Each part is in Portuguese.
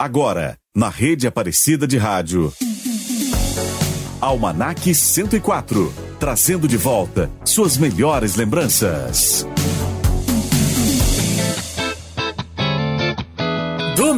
Agora, na rede Aparecida de Rádio. Almanac 104, trazendo de volta suas melhores lembranças.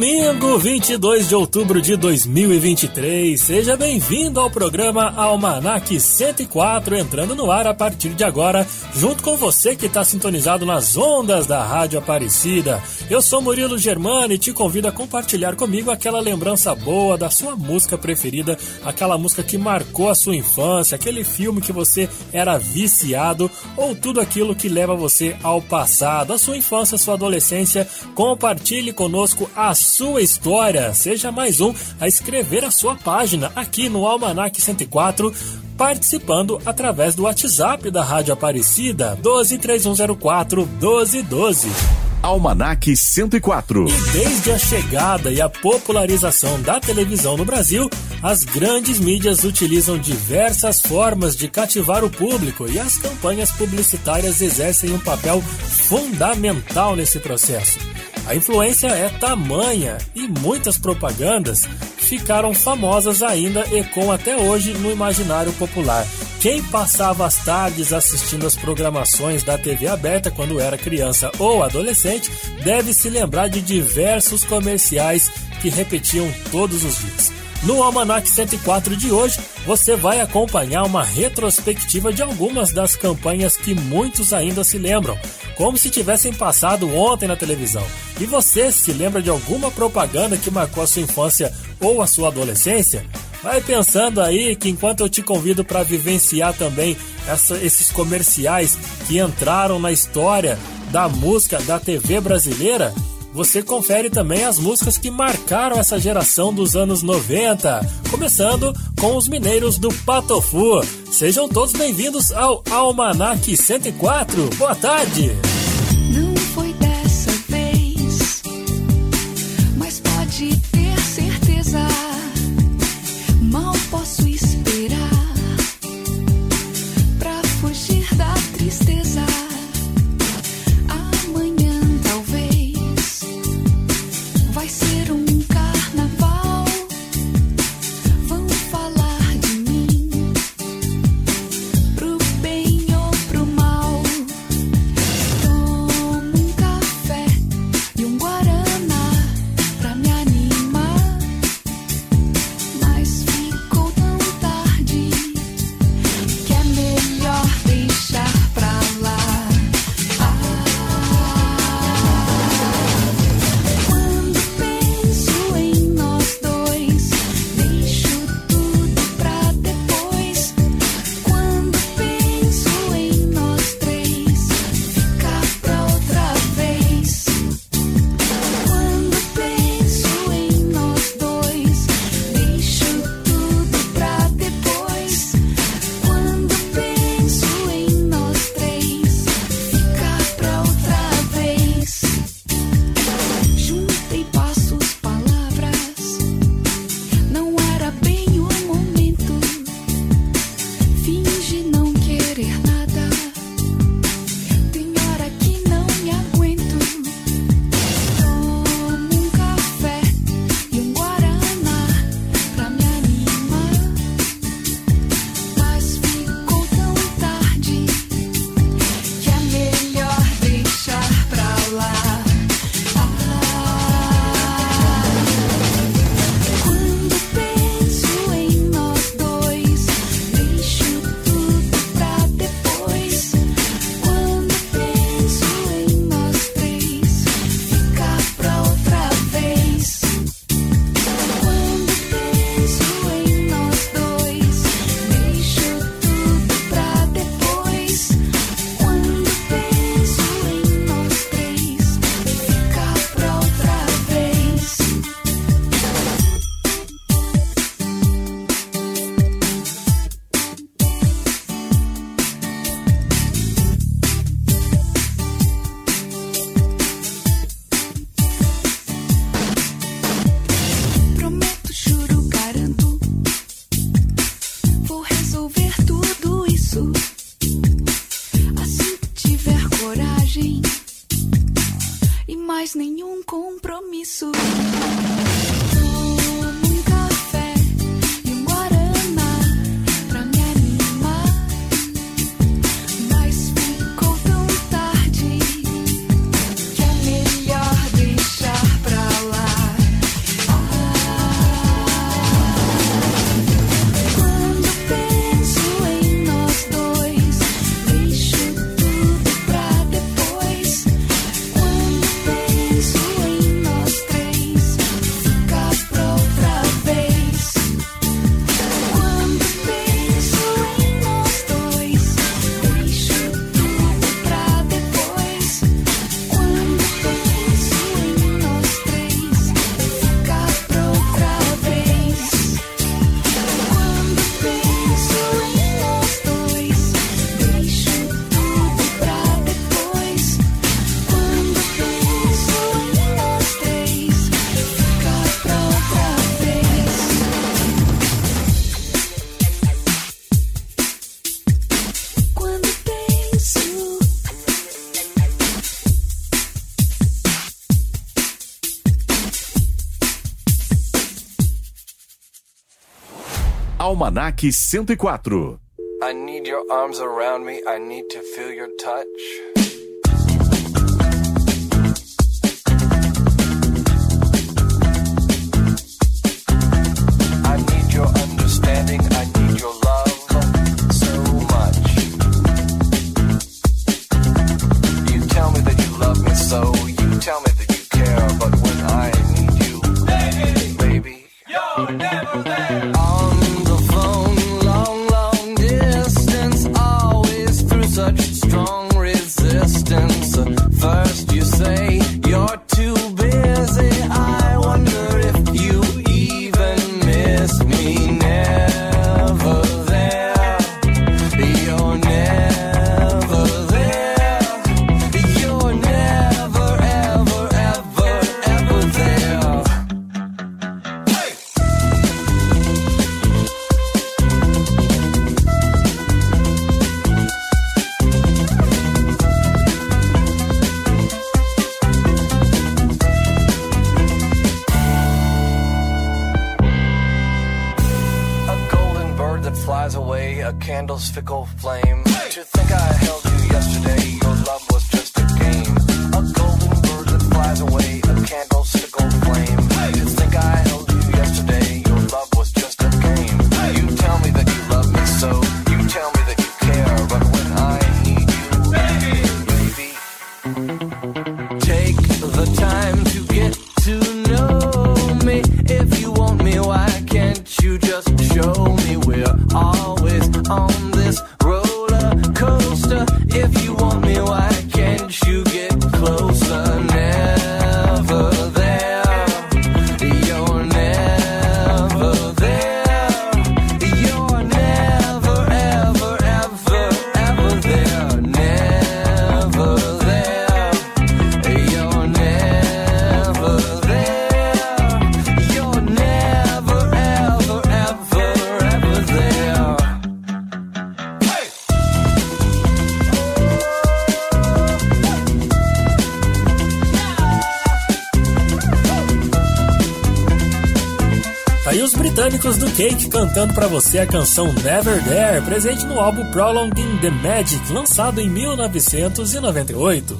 Domingo, 22 de outubro de 2023. Seja bem-vindo ao programa Almanac 104, entrando no ar a partir de agora, junto com você que está sintonizado nas ondas da Rádio Aparecida. Eu sou Murilo Germani e te convido a compartilhar comigo aquela lembrança boa da sua música preferida, aquela música que marcou a sua infância, aquele filme que você era viciado ou tudo aquilo que leva você ao passado, a sua infância, a sua adolescência. Compartilhe conosco a sua história. Seja mais um a escrever a sua página aqui no Almanac 104 participando através do WhatsApp da Rádio Aparecida 123104 1212. Almanac 104. E desde a chegada e a popularização da televisão no Brasil, as grandes mídias utilizam diversas formas de cativar o público e as campanhas publicitárias exercem um papel fundamental nesse processo. A influência é tamanha e muitas propagandas ficaram famosas ainda e com até hoje no imaginário popular. Quem passava as tardes assistindo as programações da TV aberta quando era criança ou adolescente deve se lembrar de diversos comerciais que repetiam todos os dias. No Almanac 104 de hoje, você vai acompanhar uma retrospectiva de algumas das campanhas que muitos ainda se lembram, como se tivessem passado ontem na televisão. E você se lembra de alguma propaganda que marcou a sua infância ou a sua adolescência? Vai pensando aí que enquanto eu te convido para vivenciar também essa, esses comerciais que entraram na história da música da TV brasileira, você confere também as músicas que marcaram essa geração dos anos 90, começando com os mineiros do Patofu. Sejam todos bem-vindos ao Almanac 104. Boa tarde! Almanac 104. I need your arms around me. I need to feel your touch. Do Cake cantando pra você a canção Never There, presente no álbum Prolonging the Magic, lançado em 1998.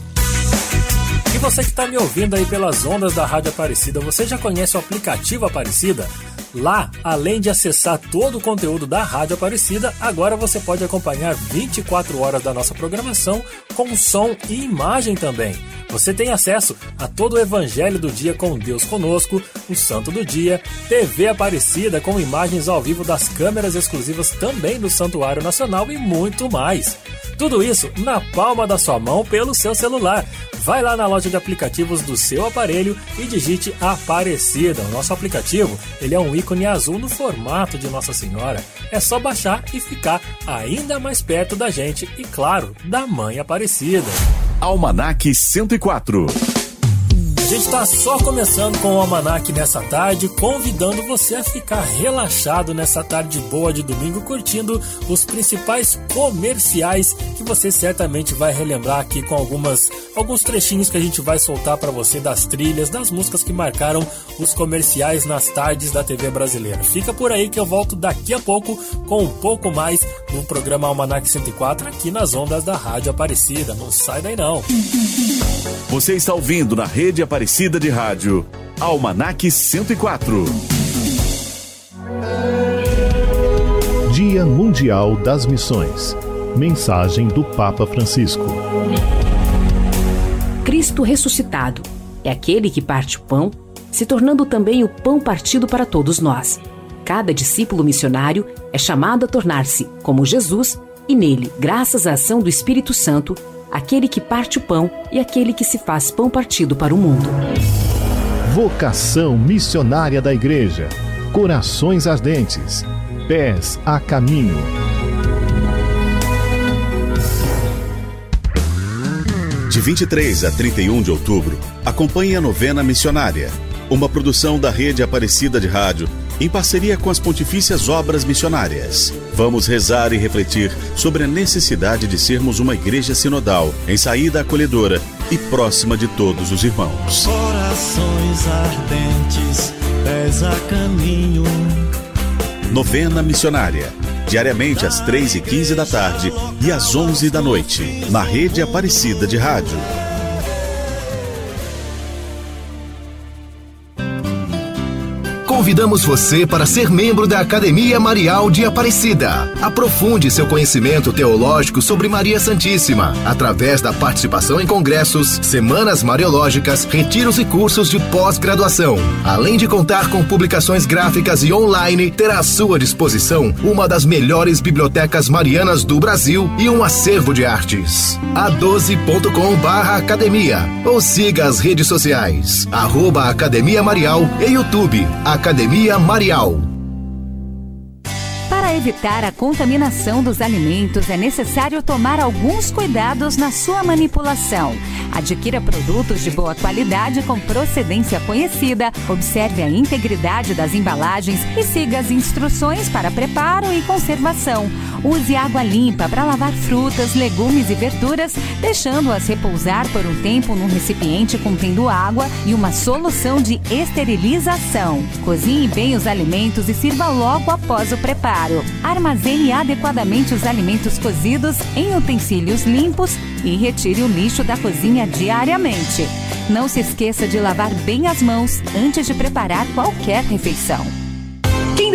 E você que tá me ouvindo aí pelas ondas da Rádio Aparecida, você já conhece o aplicativo Aparecida? Lá, além de acessar todo o conteúdo da Rádio Aparecida, agora você pode acompanhar 24 horas da nossa programação com som e imagem também. Você tem acesso a todo o Evangelho do Dia com Deus Conosco, o Santo do Dia, TV Aparecida com imagens ao vivo das câmeras exclusivas também do Santuário Nacional e muito mais. Tudo isso na palma da sua mão pelo seu celular. Vai lá na loja de aplicativos do seu aparelho e digite Aparecida. O nosso aplicativo ele é um ícone azul no formato de Nossa Senhora. É só baixar e ficar ainda mais perto da gente e, claro, da Mãe Aparecida. Almanac 104. Gente está só começando com o Almanac nessa tarde, convidando você a ficar relaxado nessa tarde boa de domingo, curtindo os principais comerciais que você certamente vai relembrar aqui com algumas alguns trechinhos que a gente vai soltar para você das trilhas, das músicas que marcaram os comerciais nas tardes da TV brasileira. Fica por aí que eu volto daqui a pouco com um pouco mais no programa Almanac 104 aqui nas ondas da Rádio Aparecida. Não sai daí não. Você está ouvindo na rede Aparecida de Rádio. Almanac 104. Dia Mundial das Missões. Mensagem do Papa Francisco. Cristo ressuscitado é aquele que parte o pão, se tornando também o pão partido para todos nós. Cada discípulo missionário é chamado a tornar-se como Jesus e nele, graças à ação do Espírito Santo, aquele que parte o pão e aquele que se faz pão partido para o mundo. Vocação missionária da Igreja. Corações ardentes. Pés a caminho. De 23 a 31 de outubro, acompanhe a novena missionária, uma produção da Rede Aparecida de Rádio em parceria com as Pontifícias Obras Missionárias. Vamos rezar e refletir sobre a necessidade de sermos uma igreja sinodal, em saída acolhedora e próxima de todos os irmãos. Corações ardentes, pés a caminho. Novena Missionária. Diariamente às 3h15 da tarde e às 11 da noite. Na Rede Aparecida de Rádio. Convidamos você para ser membro da Academia Marial de Aparecida. Aprofunde seu conhecimento teológico sobre Maria Santíssima, através da participação em congressos, semanas mariológicas, retiros e cursos de pós-graduação. Além de contar com publicações gráficas e online, terá à sua disposição uma das melhores bibliotecas marianas do Brasil e um acervo de artes. a12.com academia ou siga as redes sociais, arroba Academia Marial e YouTube. Academia Marial. Para evitar a contaminação dos alimentos, é necessário tomar alguns cuidados na sua manipulação. Adquira produtos de boa qualidade com procedência conhecida, observe a integridade das embalagens e siga as instruções para preparo e conservação. Use água limpa para lavar frutas, legumes e verduras, deixando-as repousar por um tempo num recipiente contendo água e uma solução de esterilização. Cozinhe bem os alimentos e sirva logo após o preparo. Armazene adequadamente os alimentos cozidos em utensílios limpos e retire o lixo da cozinha diariamente. Não se esqueça de lavar bem as mãos antes de preparar qualquer refeição.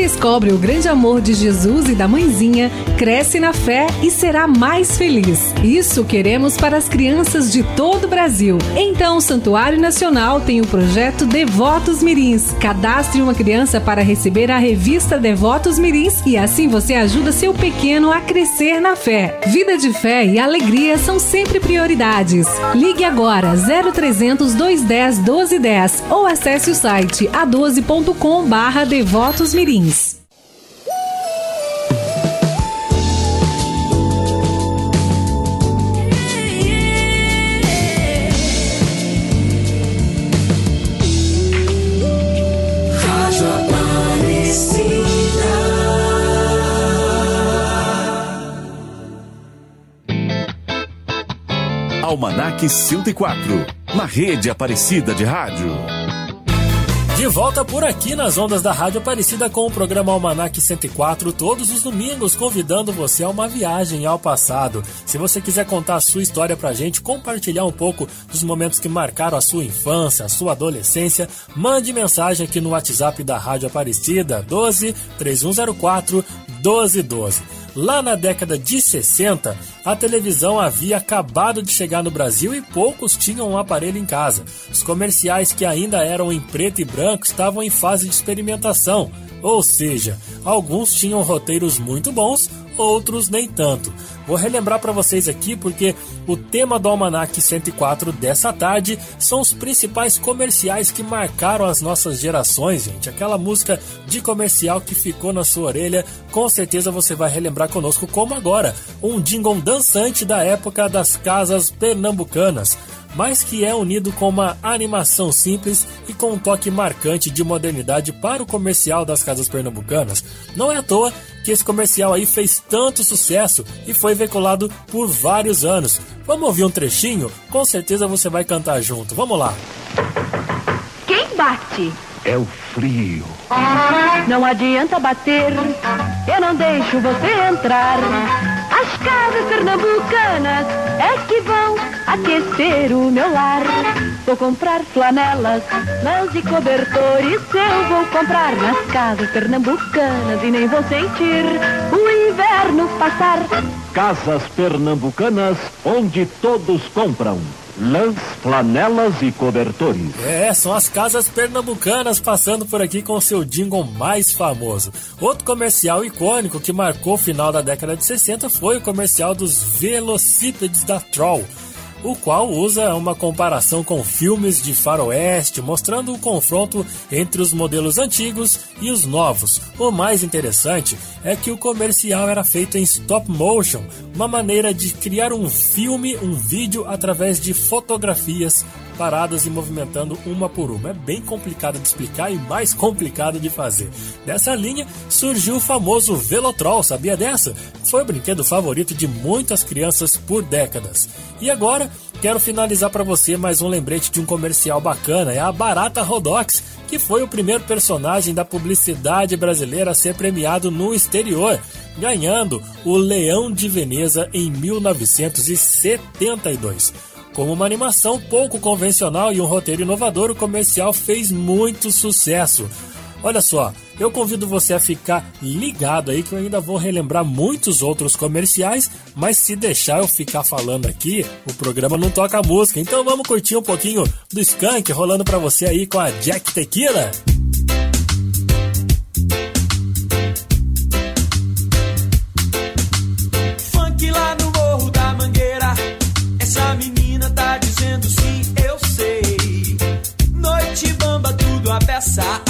Descobre o grande amor de Jesus e da mãezinha cresce na fé e será mais feliz. Isso queremos para as crianças de todo o Brasil. Então, o Santuário Nacional tem o projeto Devotos Mirins. Cadastre uma criança para receber a revista Devotos Mirins e assim você ajuda seu pequeno a crescer na fé. Vida de fé e alegria são sempre prioridades. Ligue agora 0300 210 1210 ou acesse o site a12.com/devotos mirins. Rádio Aparecida. Almanac 104. Na rede Aparecida de Rádio. De volta por aqui nas ondas da Rádio Aparecida com o programa Almanac 104, todos os domingos, convidando você a uma viagem ao passado. Se você quiser contar a sua história pra gente, compartilhar um pouco dos momentos que marcaram a sua infância, a sua adolescência, mande mensagem aqui no WhatsApp da Rádio Aparecida, 12 3104 1212. Lá na década de 60, a televisão havia acabado de chegar no Brasil e poucos tinham um aparelho em casa. Os comerciais que ainda eram em preto e branco estavam em fase de experimentação, ou seja, alguns tinham roteiros muito bons, outros nem tanto. Vou relembrar para vocês aqui porque o tema do Almanac 104 dessa tarde são os principais comerciais que marcaram as nossas gerações, gente. Aquela música de comercial que ficou na sua orelha, com certeza você vai relembrar conosco como agora, um jingle dançante da época das casas pernambucanas mas que é unido com uma animação simples e com um toque marcante de modernidade para o comercial das casas pernambucanas. Não é à toa que esse comercial aí fez tanto sucesso e foi veiculado por vários anos. Vamos ouvir um trechinho? Com certeza você vai cantar junto. Vamos lá. Quem bate? É o frio. Não adianta bater, eu não deixo você entrar. As casas pernambucanas é que vão aquecer o meu lar. Vou comprar flanelas, lãs e cobertores. Eu vou comprar nas casas pernambucanas e nem vou sentir o inverno passar. Casas pernambucanas onde todos compram. Lãs, flanelas e cobertores. É, são as casas pernambucanas passando por aqui com o seu jingle mais famoso. Outro comercial icônico que marcou o final da década de 60 foi o comercial dos velocípedes da Troll o qual usa uma comparação com filmes de faroeste, mostrando o confronto entre os modelos antigos e os novos. O mais interessante é que o comercial era feito em stop motion, uma maneira de criar um filme, um vídeo através de fotografias paradas e movimentando uma por uma. É bem complicado de explicar e mais complicado de fazer. Dessa linha surgiu o famoso Velotrol, sabia dessa? Foi o brinquedo favorito de muitas crianças por décadas. E agora, quero finalizar para você mais um lembrete de um comercial bacana, é a Barata Rodox, que foi o primeiro personagem da publicidade brasileira a ser premiado no exterior, ganhando o Leão de Veneza em 1972. Como uma animação pouco convencional e um roteiro inovador, o comercial fez muito sucesso. Olha só, eu convido você a ficar ligado aí que eu ainda vou relembrar muitos outros comerciais, mas se deixar eu ficar falando aqui, o programa não toca música. Então vamos curtir um pouquinho do Skank rolando para você aí com a Jack Tequila. depressa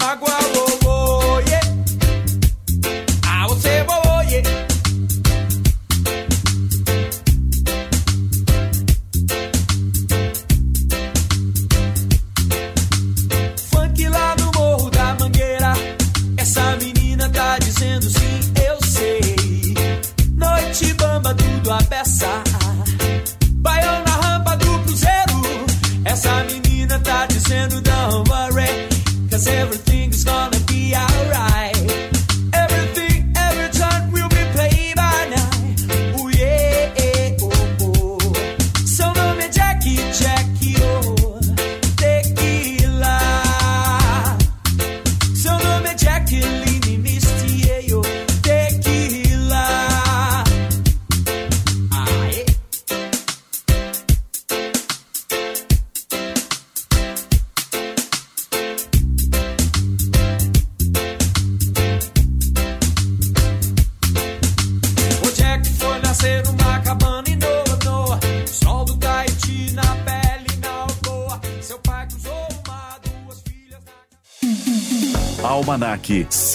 mágoa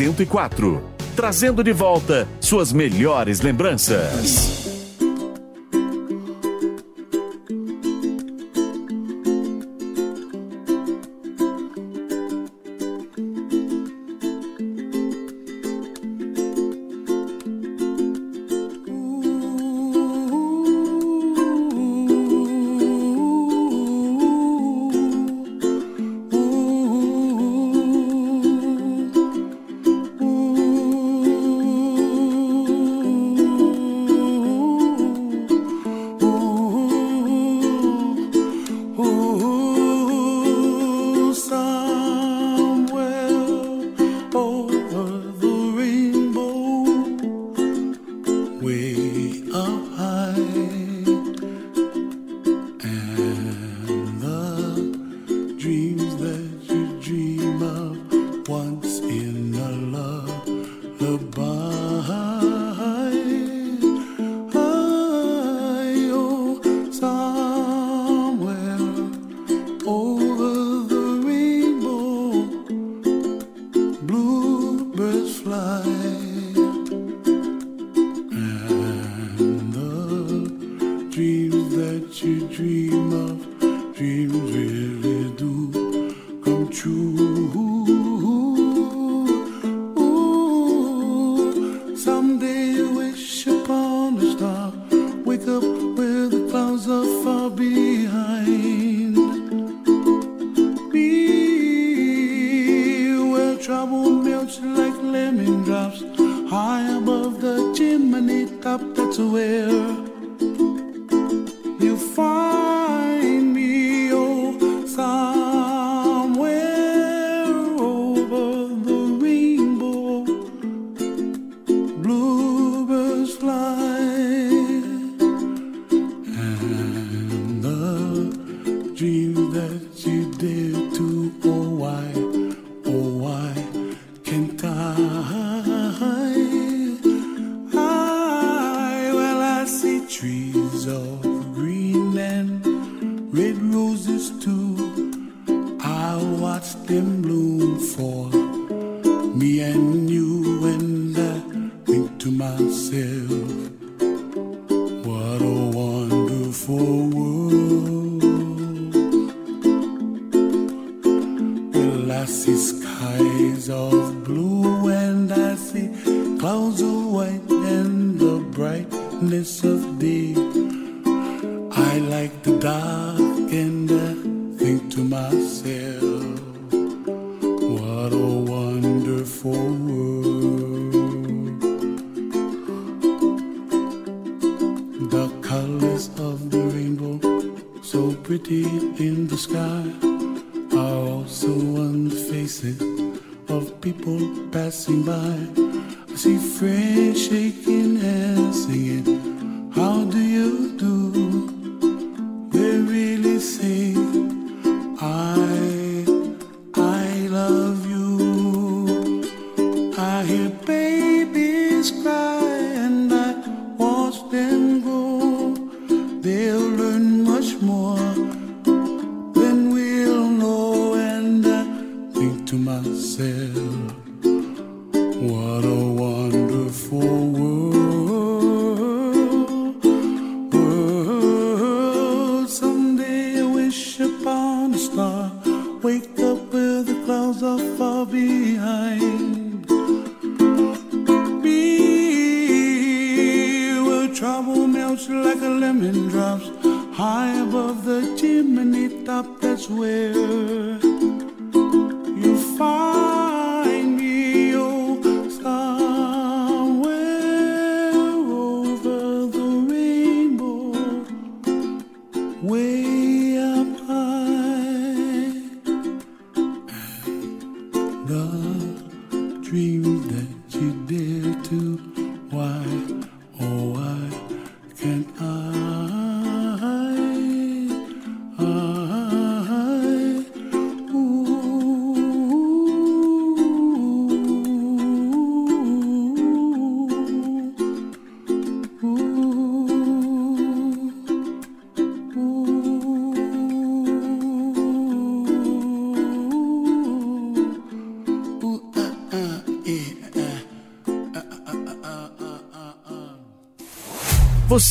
104, trazendo de volta suas melhores lembranças.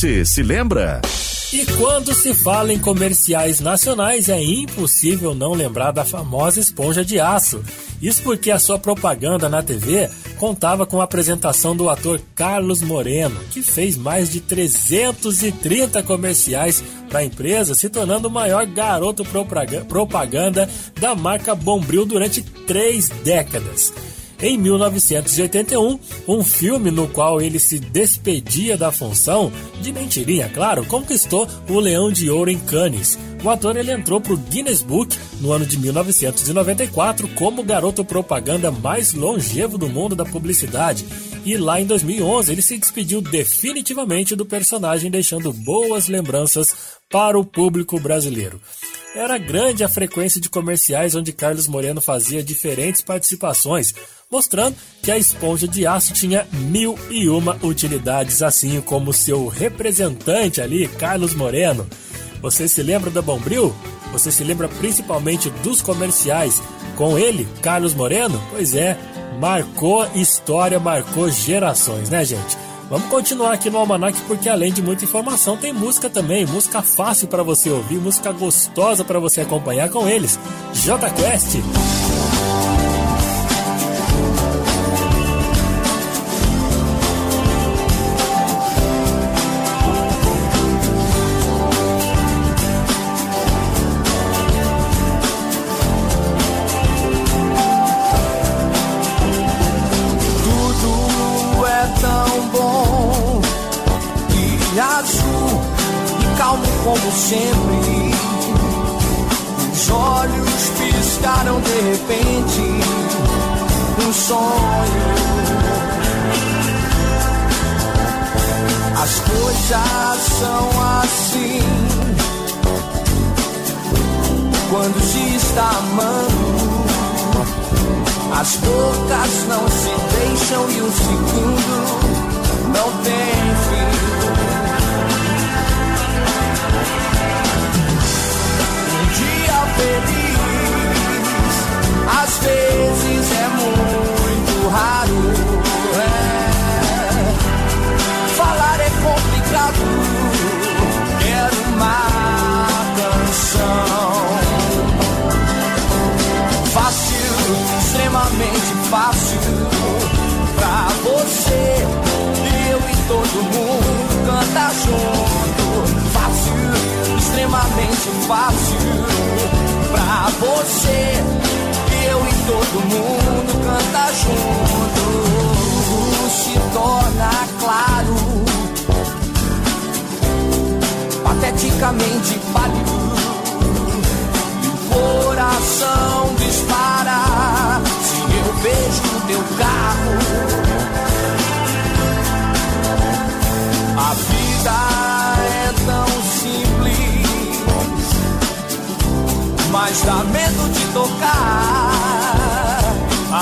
Você se lembra? E quando se fala em comerciais nacionais, é impossível não lembrar da famosa esponja de aço. Isso porque a sua propaganda na TV contava com a apresentação do ator Carlos Moreno, que fez mais de 330 comerciais para a empresa, se tornando o maior garoto propaganda da marca Bombril durante três décadas em 1981, um filme no qual ele se despedia da função, de mentirinha, claro, conquistou o Leão de Ouro em Cannes. O ator ele entrou para o Guinness Book no ano de 1994 como o garoto propaganda mais longevo do mundo da publicidade. E lá em 2011 ele se despediu definitivamente do personagem, deixando boas lembranças para o público brasileiro. era grande a frequência de comerciais onde Carlos Moreno fazia diferentes participações, mostrando que a esponja de aço tinha mil e uma utilidades, assim como seu representante ali, Carlos Moreno. Você se lembra da Bombril? Você se lembra principalmente dos comerciais com ele, Carlos Moreno? Pois é, marcou história, marcou gerações, né, gente? Vamos continuar aqui no Almanac porque além de muita informação tem música também, música fácil para você ouvir, música gostosa para você acompanhar com eles. J Quest.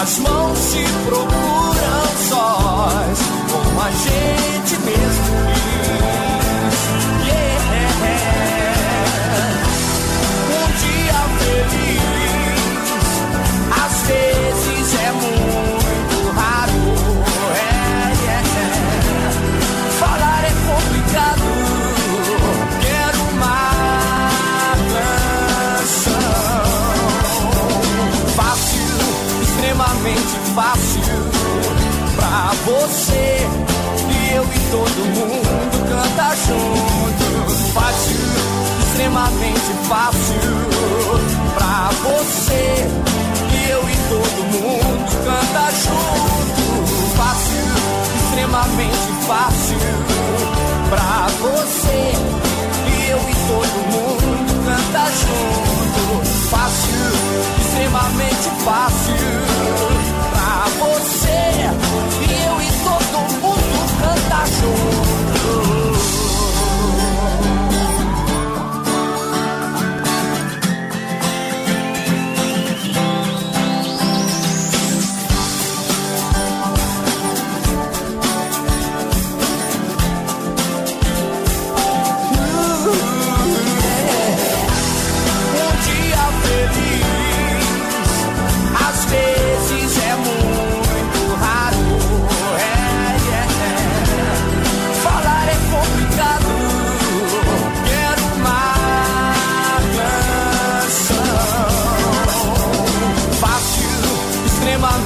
As mãos se procuram fácil pra você. E eu e todo mundo canta junto. Fácil extremamente fácil pra você. E eu e todo mundo canta junto. Fácil, extremamente fácil pra você. E eu e todo mundo canta junto. Fácil, extremamente fácil pra você. E eu e todo mundo canta junto.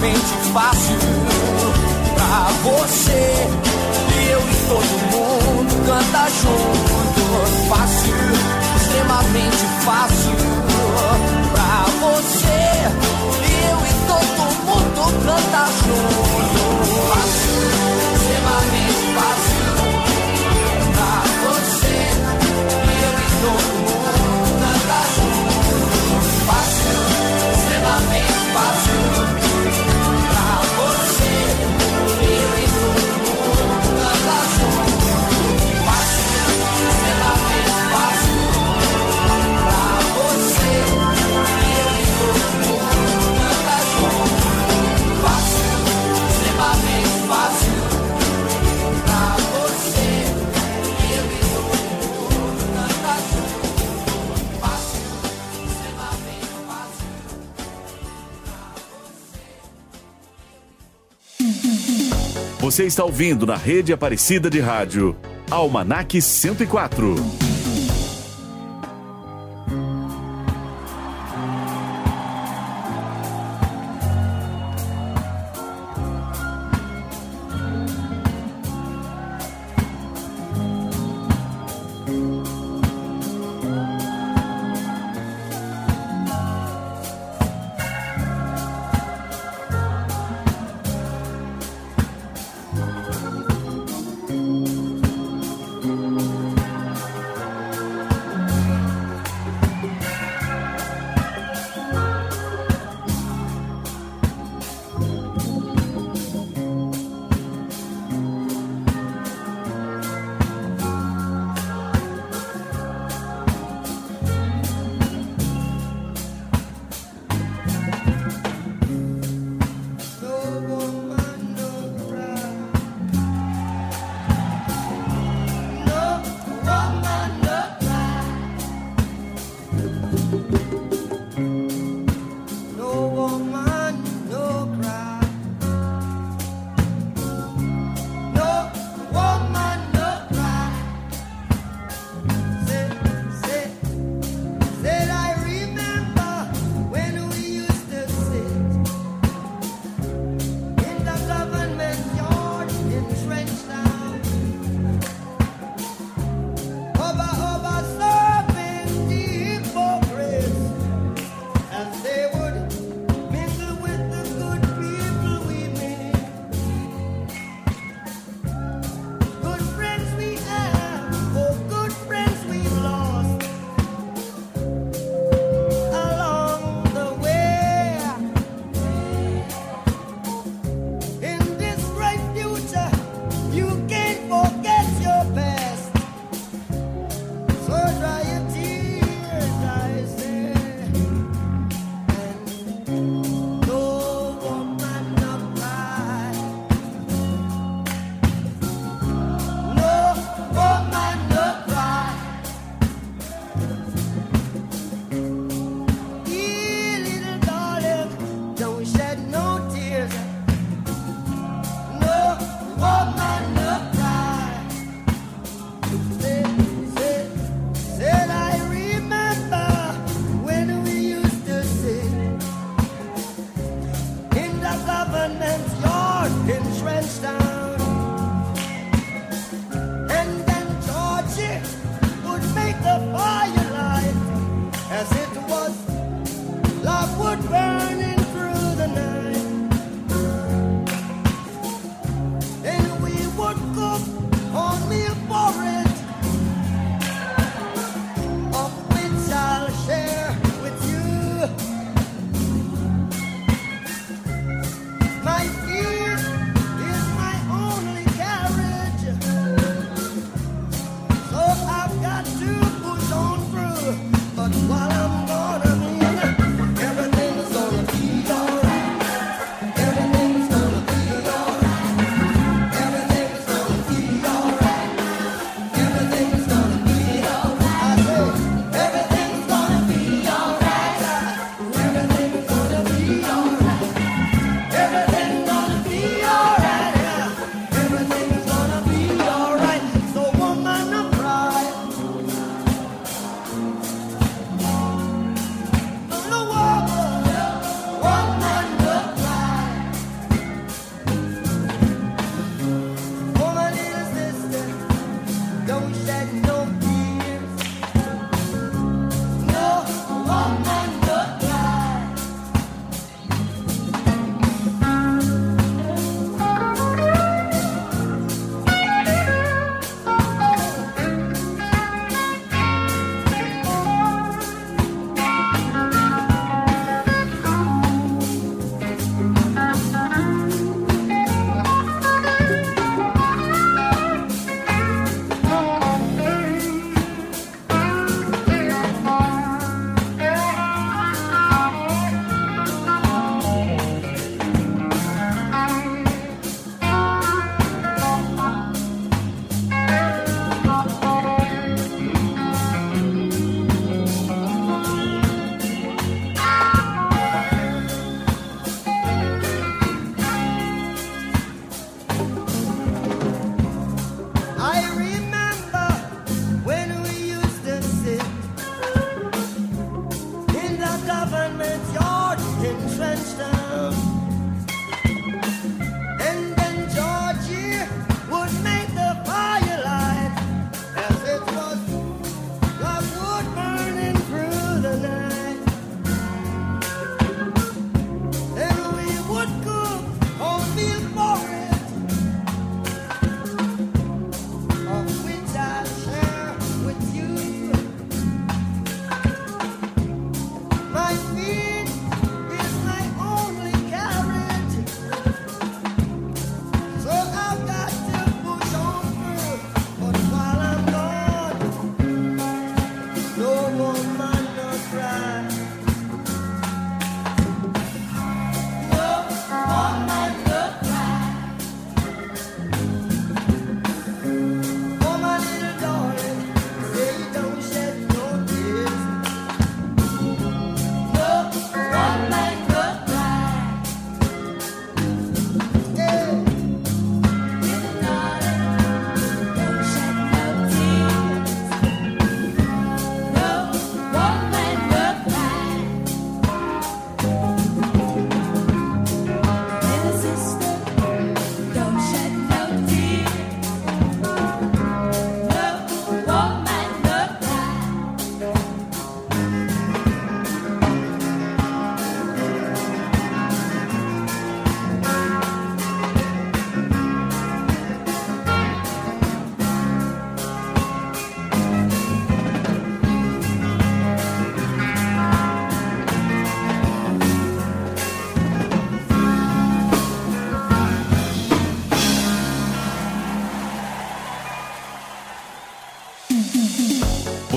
Extremamente fácil pra você. E eu e todo mundo canta junto. Fácil, extremamente fácil Você está ouvindo na rede Aparecida de Rádio, Almanac 104.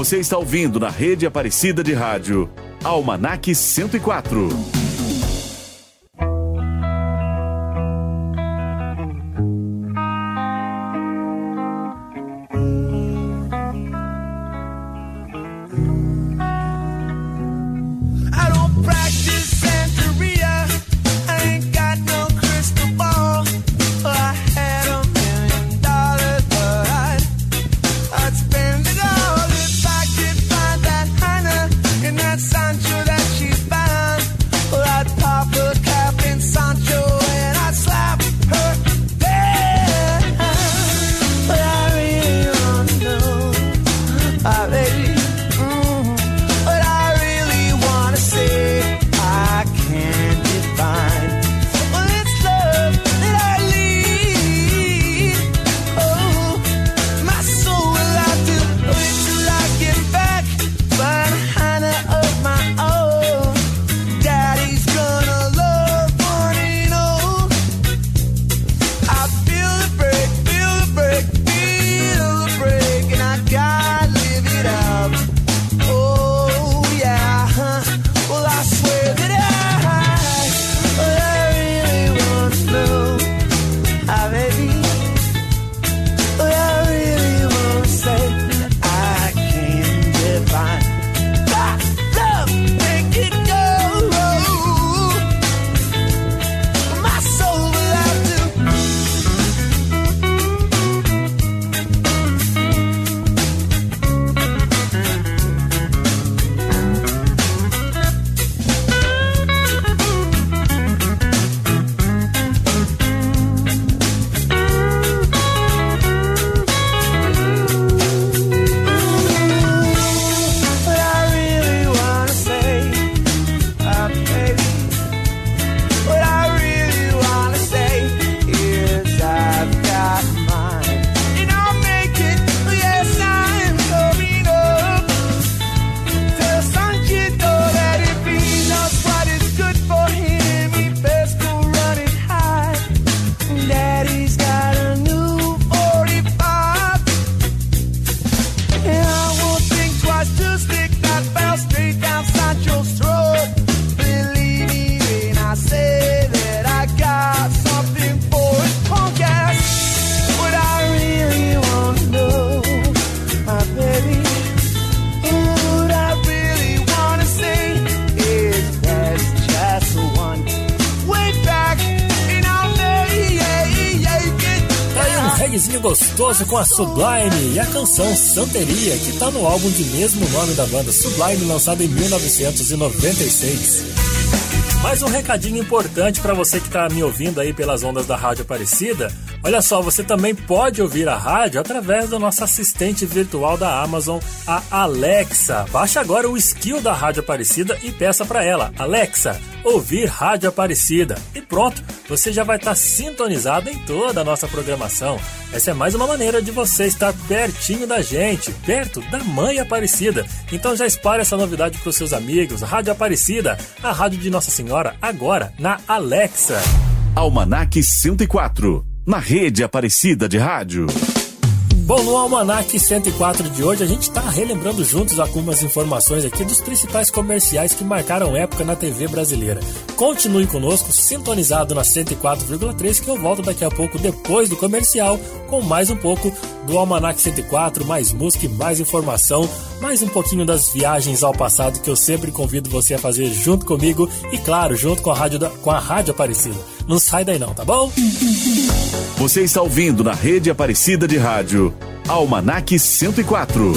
Você está ouvindo na rede Aparecida de Rádio, Almanac 104. Gostoso com a Sublime e a canção Santeria, que tá no álbum de mesmo nome da banda, Sublime, lançado em 1996. Mais um recadinho importante para você que está me ouvindo aí pelas ondas da Rádio Aparecida. Olha só, você também pode ouvir a rádio através do nosso assistente virtual da Amazon, a Alexa. Baixe agora o skill da Rádio Aparecida e peça para ela, Alexa, ouvir Rádio Aparecida. E pronto, você já vai estar sintonizado em toda a nossa programação. Essa é mais uma maneira de você estar pertinho da gente, perto da Mãe Aparecida. Então já espalhe essa novidade para os seus amigos. Rádio Aparecida, a rádio de Nossa Senhora, agora na Alexa. Almanac 104, na rede Aparecida de Rádio. Bom, no Almanac 104 de hoje a gente está relembrando juntos algumas informações aqui dos principais comerciais que marcaram época na TV brasileira. Continue conosco, sintonizado na 104,3 que eu volto daqui a pouco depois do comercial com mais um pouco do Almanac 104, mais música e mais informação, mais um pouquinho das viagens ao passado que eu sempre convido você a fazer junto comigo e claro, junto com a rádio da, com a Rádio Aparecida. Não sai daí não, tá bom? Você está ouvindo na rede Aparecida de Rádio, Almanac 104.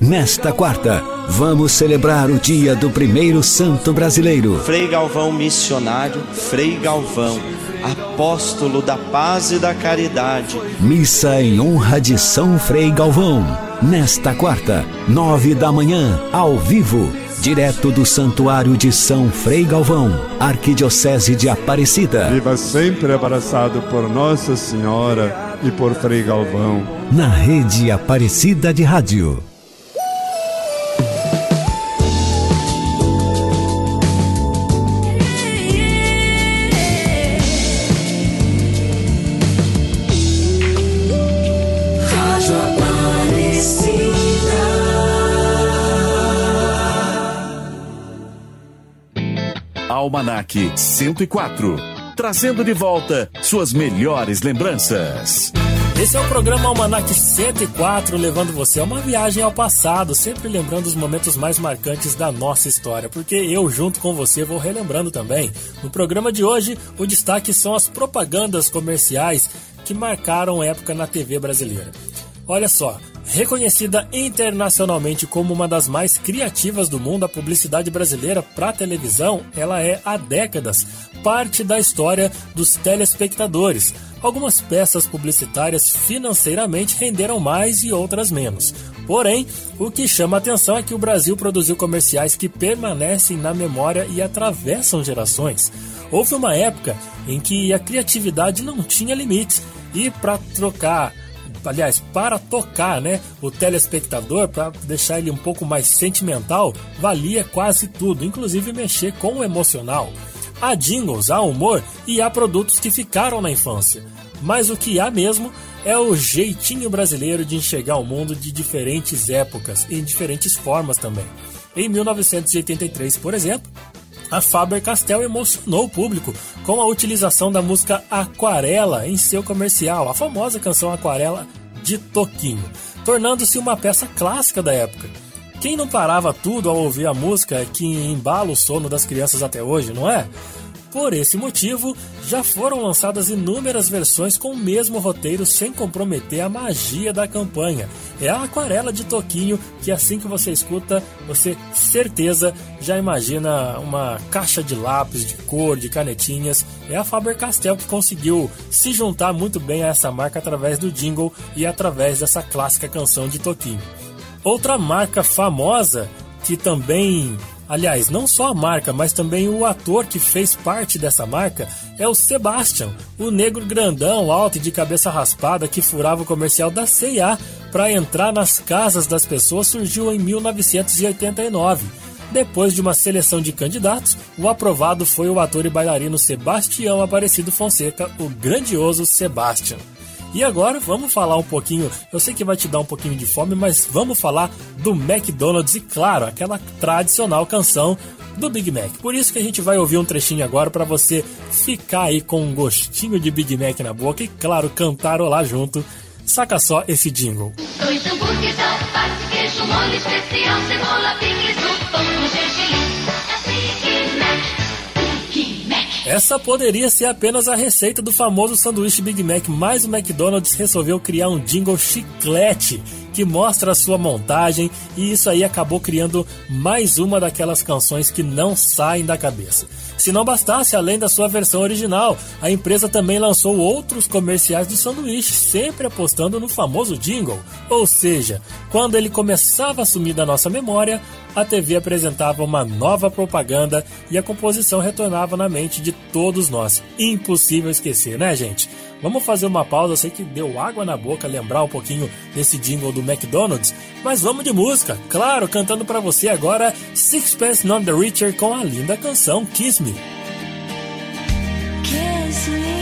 Nesta quarta, vamos celebrar o dia do primeiro santo brasileiro. Frei Galvão missionário, Frei Galvão, apóstolo da paz e da caridade. Missa em honra de São Frei Galvão. Nesta quarta, nove da manhã, ao vivo, direto do Santuário de São Frei Galvão, Arquidiocese de Aparecida. Viva sempre abraçado por Nossa Senhora e por Frei Galvão. Na rede Aparecida de Rádio. Almanac 104, trazendo de volta suas melhores lembranças. Esse é o programa Almanac 104, levando você a uma viagem ao passado, sempre lembrando os momentos mais marcantes da nossa história, porque eu, junto com você, vou relembrando também. No programa de hoje, o destaque são as propagandas comerciais que marcaram época na TV brasileira. Olha só, Reconhecida internacionalmente como uma das mais criativas do mundo, a publicidade brasileira para televisão, ela é há décadas parte da história dos telespectadores. Algumas peças publicitárias financeiramente renderam mais e outras menos. Porém, o que chama a atenção é que o Brasil produziu comerciais que permanecem na memória e atravessam gerações. Houve uma época em que a criatividade não tinha limites e para trocar aliás, para tocar, né, o telespectador, para deixar ele um pouco mais sentimental, valia quase tudo, inclusive mexer com o emocional. Há jingles, há humor e há produtos que ficaram na infância. Mas o que há mesmo é o jeitinho brasileiro de enxergar o mundo de diferentes épocas e em diferentes formas também. Em 1983, por exemplo, a Faber-Castell emocionou o público com a utilização da música Aquarela em seu comercial, a famosa canção Aquarela de Toquinho, tornando-se uma peça clássica da época. Quem não parava tudo ao ouvir a música é que embala o sono das crianças até hoje, não é? Por esse motivo, já foram lançadas inúmeras versões com o mesmo roteiro sem comprometer a magia da campanha. É a aquarela de Toquinho que assim que você escuta, você certeza já imagina uma caixa de lápis, de cor, de canetinhas. É a Faber-Castell que conseguiu se juntar muito bem a essa marca através do jingle e através dessa clássica canção de Toquinho. Outra marca famosa que também Aliás, não só a marca, mas também o ator que fez parte dessa marca é o Sebastian, o negro grandão, alto e de cabeça raspada que furava o comercial da CIA para entrar nas casas das pessoas surgiu em 1989. Depois de uma seleção de candidatos, o aprovado foi o ator e bailarino Sebastião Aparecido Fonseca, o grandioso Sebastian. E agora vamos falar um pouquinho. Eu sei que vai te dar um pouquinho de fome, mas vamos falar do McDonald's e, claro, aquela tradicional canção do Big Mac. Por isso que a gente vai ouvir um trechinho agora para você ficar aí com um gostinho de Big Mac na boca e, claro, cantarolar junto. Saca só esse jingle. Dois hambúrgueres, alface, queijo, molho especial, cebola, picles pão gergelim. Essa poderia ser apenas a receita do famoso sanduíche Big Mac, mas o McDonald's resolveu criar um jingle chiclete que mostra a sua montagem e isso aí acabou criando mais uma daquelas canções que não saem da cabeça. Se não bastasse, além da sua versão original, a empresa também lançou outros comerciais do sanduíche, sempre apostando no famoso jingle. Ou seja, quando ele começava a sumir da nossa memória, a TV apresentava uma nova propaganda e a composição retornava na mente de todos nós. Impossível esquecer, né, gente? Vamos fazer uma pausa, eu sei que deu água na boca lembrar um pouquinho desse jingle do McDonald's, mas vamos de música. Claro, cantando para você agora Sixpence None the Richer com a linda canção Kiss Me. Kiss me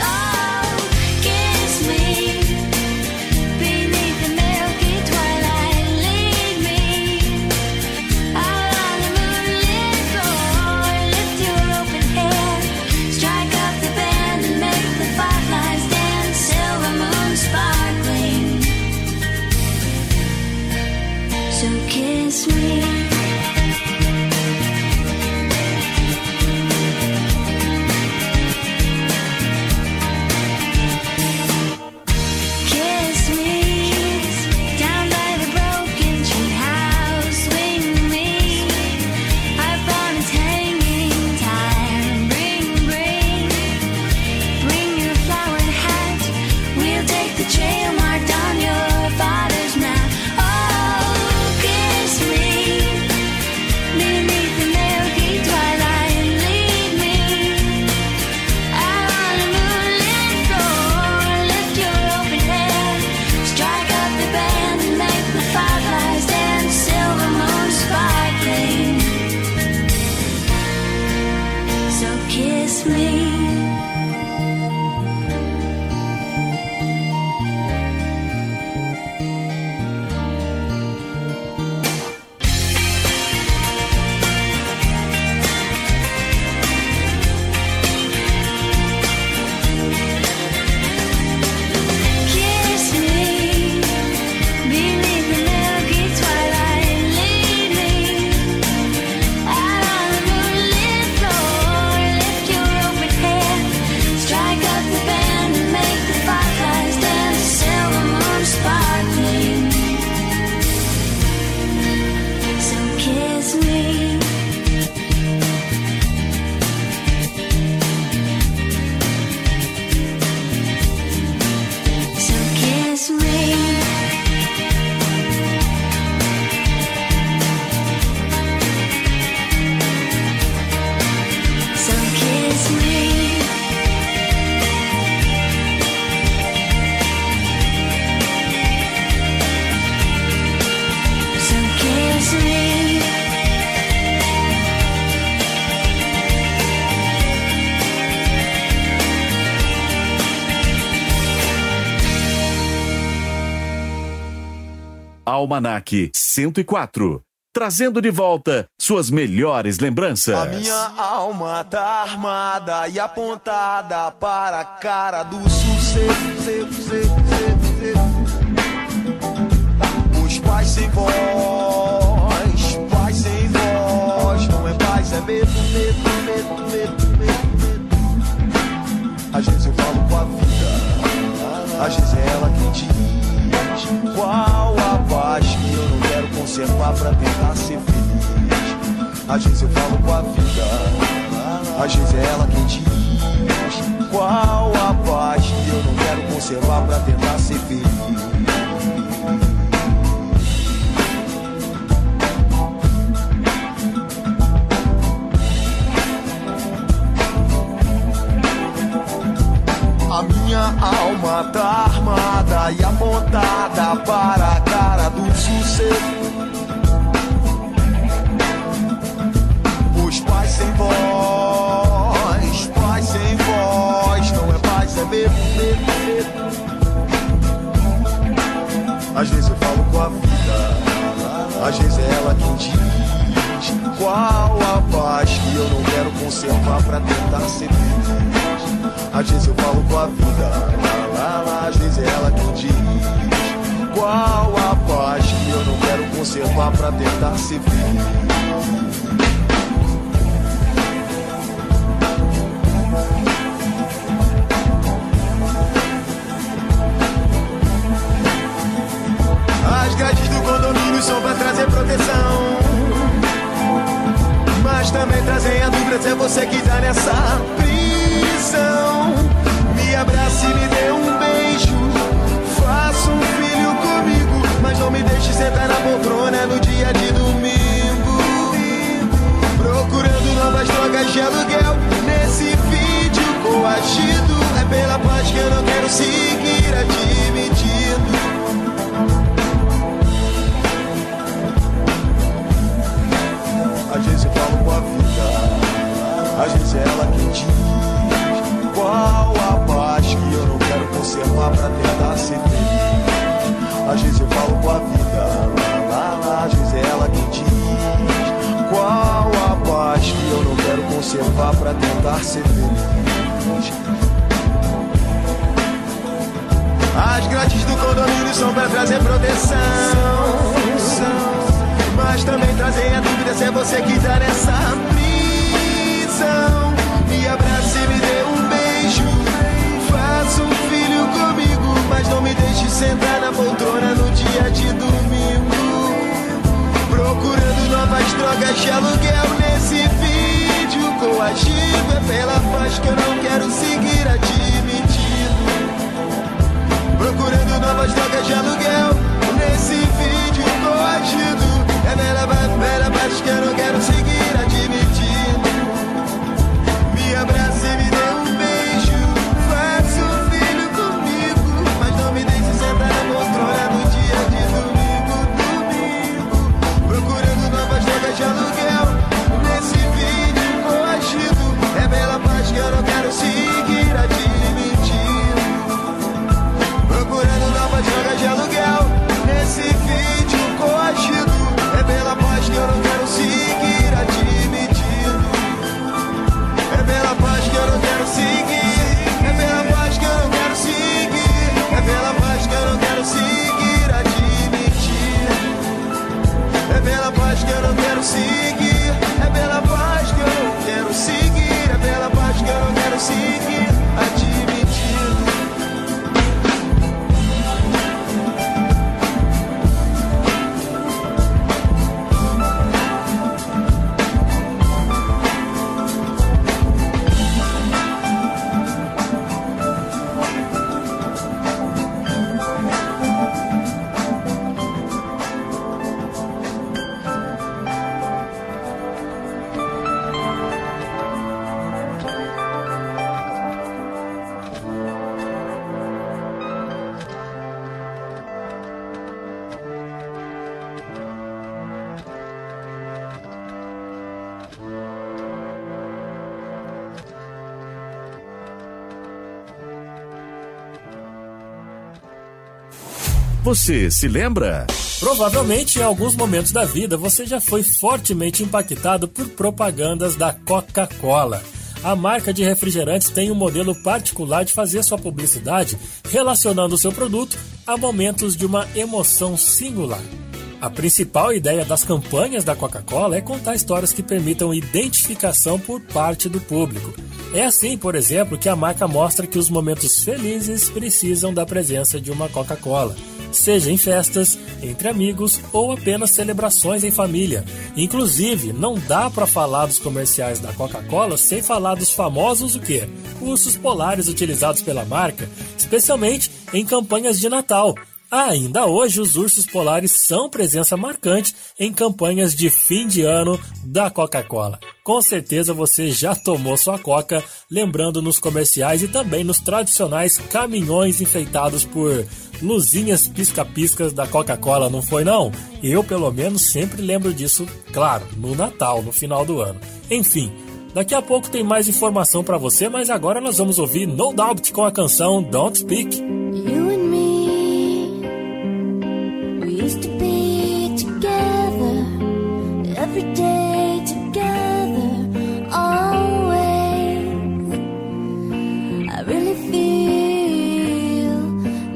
eyes. Almanac 104. Trazendo de volta suas melhores lembranças. A minha alma tá armada e apontada para a cara do sucesso. Os pais sem voz, pais sem voz. Não é paz, é medo, medo, medo, medo, medo, medo. Às vezes eu falo com a vida, às vezes é ela quem diz qual a paz que eu não quero conservar pra tentar ser feliz. Às vezes eu falo com a vida, às vezes é ela quem diz qual a paz que eu não quero conservar pra tentar ser feliz. Alma tá armada e apontada para a cara do sucesso. Os pais sem voz, pais sem voz, não é paz, é medo, medo. Às vezes eu falo com a vida, às vezes é ela quem diz qual a paz que eu não quero conservar pra tentar ser feliz. Às vezes eu falo com a vida, lá, lá, às vezes é ela quem diz qual a paz que eu não quero conservar pra tentar ser feliz. As grades do condomínio são pra trazer proteção. Mas também trazem a dúvida se é você que tá nessa prisão. Me abrace e me dê um beijo. Faça um filho comigo. Mas não me deixe sentar na poltrona no dia de domingo. Procurando novas drogas de aluguel. Nesse vídeo coagido. É pela paz que eu não quero seguir admitindo. Às vezes eu falo com a vida, às vezes é ela diz qual a paz que eu não quero conservar pra tentar ser feliz. Às vezes eu falo com a vida, lá, lá, lá, às vezes é ela quem diz qual a paz que eu não quero conservar pra tentar ser feliz. As grades do condomínio são pra trazer proteção. Mas também trazem a dúvida se é você que tá nessa prisão. Me abrace e me dê deixe sentar na poltrona no dia de domingo. Procurando novas drogas de aluguel nesse vídeo coagido. É pela paz que eu não quero seguir admitindo. Procurando novas drogas de aluguel nesse vídeo coagido. É bela, bela paz que eu não quero seguir seguir. Você se lembra? Provavelmente em alguns momentos da vida você já foi fortemente impactado por propagandas da Coca-Cola. A marca de refrigerantes tem um modelo particular de fazer sua publicidade relacionando o seu produto a momentos de uma emoção singular. A principal ideia das campanhas da Coca-Cola é contar histórias que permitam identificação por parte do público. É assim, por exemplo, que a marca mostra que os momentos felizes precisam da presença de uma Coca-Cola, seja em festas, entre amigos ou apenas celebrações em família. Inclusive, não dá para falar dos comerciais da Coca-Cola sem falar dos famosos o quê? Ursos polares utilizados pela marca, especialmente em campanhas de Natal. Ainda hoje, os ursos polares são presença marcante em campanhas de fim de ano da Coca-Cola. Com certeza você já tomou sua coca, lembrando nos comerciais e também nos tradicionais caminhões enfeitados por luzinhas pisca-piscas da Coca-Cola, não foi não? Eu, pelo menos, sempre lembro disso, claro, no Natal, no final do ano. Enfim, daqui a pouco tem mais informação para você, mas agora nós vamos ouvir No Doubt com a canção Don't Speak. Used to be together every day together, always. I really feel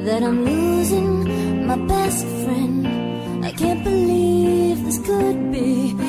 that I'm losing my best friend. I can't believe this could be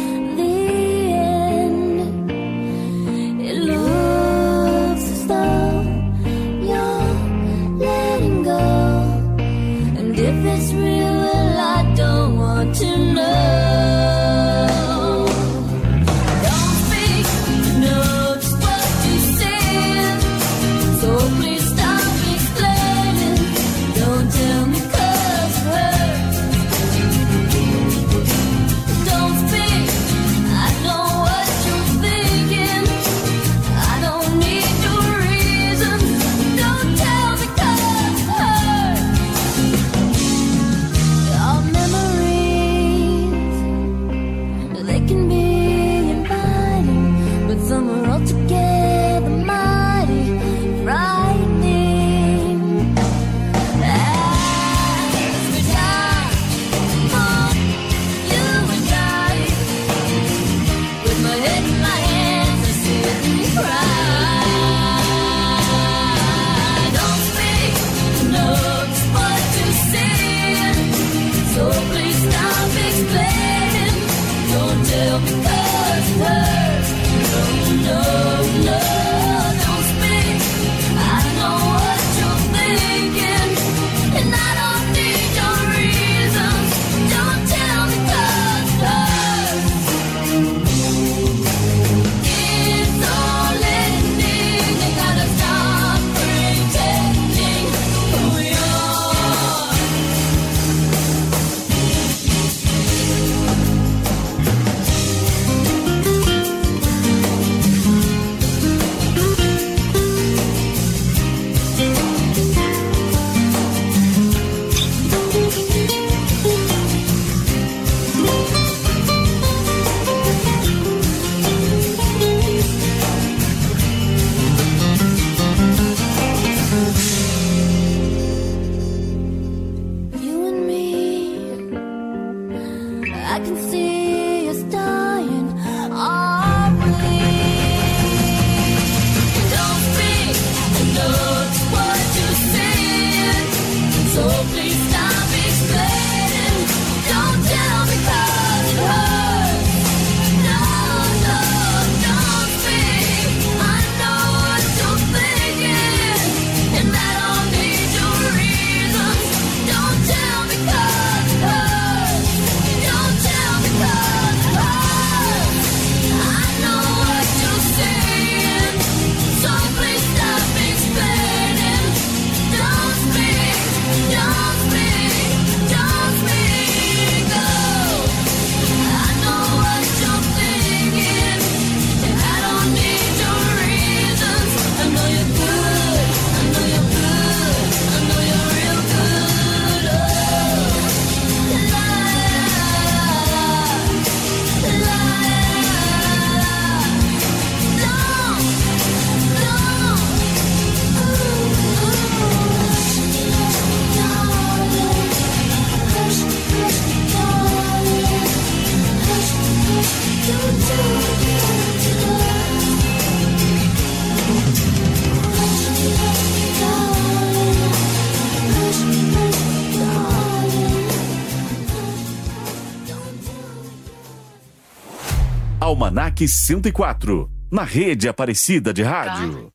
Almanac 104, na rede Aparecida de Rádio.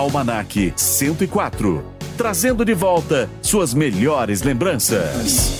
Almanac 104, trazendo de volta suas melhores lembranças.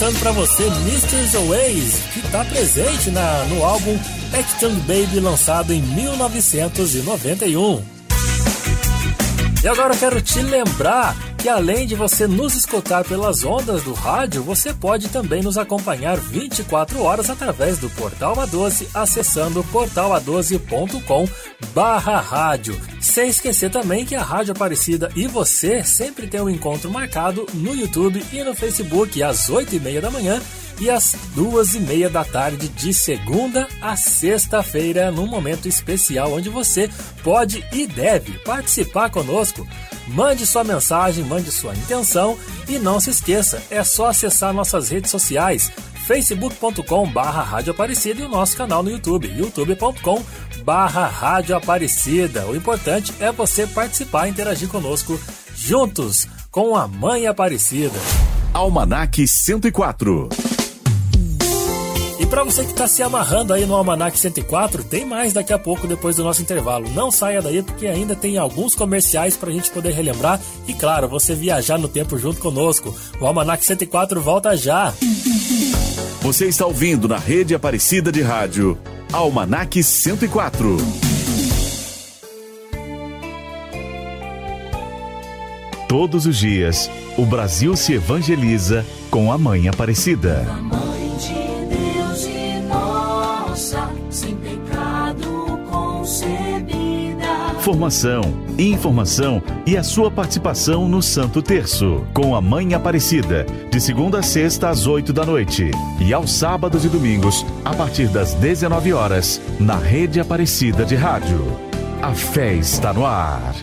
Cantando pra você Mr. Ways, que tá presente na, no álbum Action Baby lançado em 1991. E agora eu quero te lembrar que além de você nos escutar pelas ondas do rádio, você pode também nos acompanhar 24 horas através do Portal A12, acessando portala12.com barra rádio. Sem esquecer também que a Rádio Aparecida e você sempre tem um encontro marcado no YouTube e no Facebook às 8 e meia da manhã e às duas e meia da tarde de segunda a sexta-feira, num momento especial onde você pode e deve participar conosco. Mande sua mensagem, mande sua intenção e não se esqueça, é só acessar nossas redes sociais facebook.com barra Rádio Aparecida e o nosso canal no YouTube, youtube.com barra Rádio Aparecida. O importante é você participar e interagir conosco juntos com a Mãe Aparecida. Almanac 104. E para você que está se amarrando aí no Almanac 104, tem mais daqui a pouco depois do nosso intervalo. Não saia daí porque ainda tem alguns comerciais para a gente poder relembrar e, claro, você viajar no tempo junto conosco. O Almanac 104 volta já. Você está ouvindo na rede Aparecida de Rádio Almanac 104. Todos os dias, o Brasil se evangeliza com a Mãe Aparecida. Mãe de concebida. Formação, informação e a sua participação no Santo Terço, com a Mãe Aparecida, de segunda a sexta às 8 da noite e aos sábados e domingos, a partir das 19 horas, na Rede Aparecida de Rádio. A fé está no ar.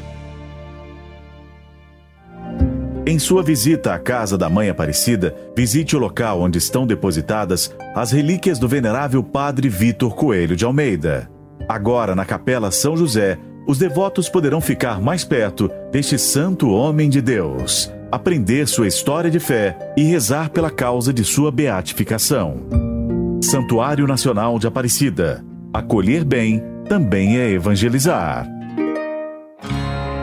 Em sua visita à casa da Mãe Aparecida, visite o local onde estão depositadas as relíquias do venerável Padre Vitor Coelho de Almeida. Agora, na Capela São José, os devotos poderão ficar mais perto deste santo homem de Deus, aprender sua história de fé e rezar pela causa de sua beatificação. Santuário Nacional de Aparecida. Acolher bem também é evangelizar.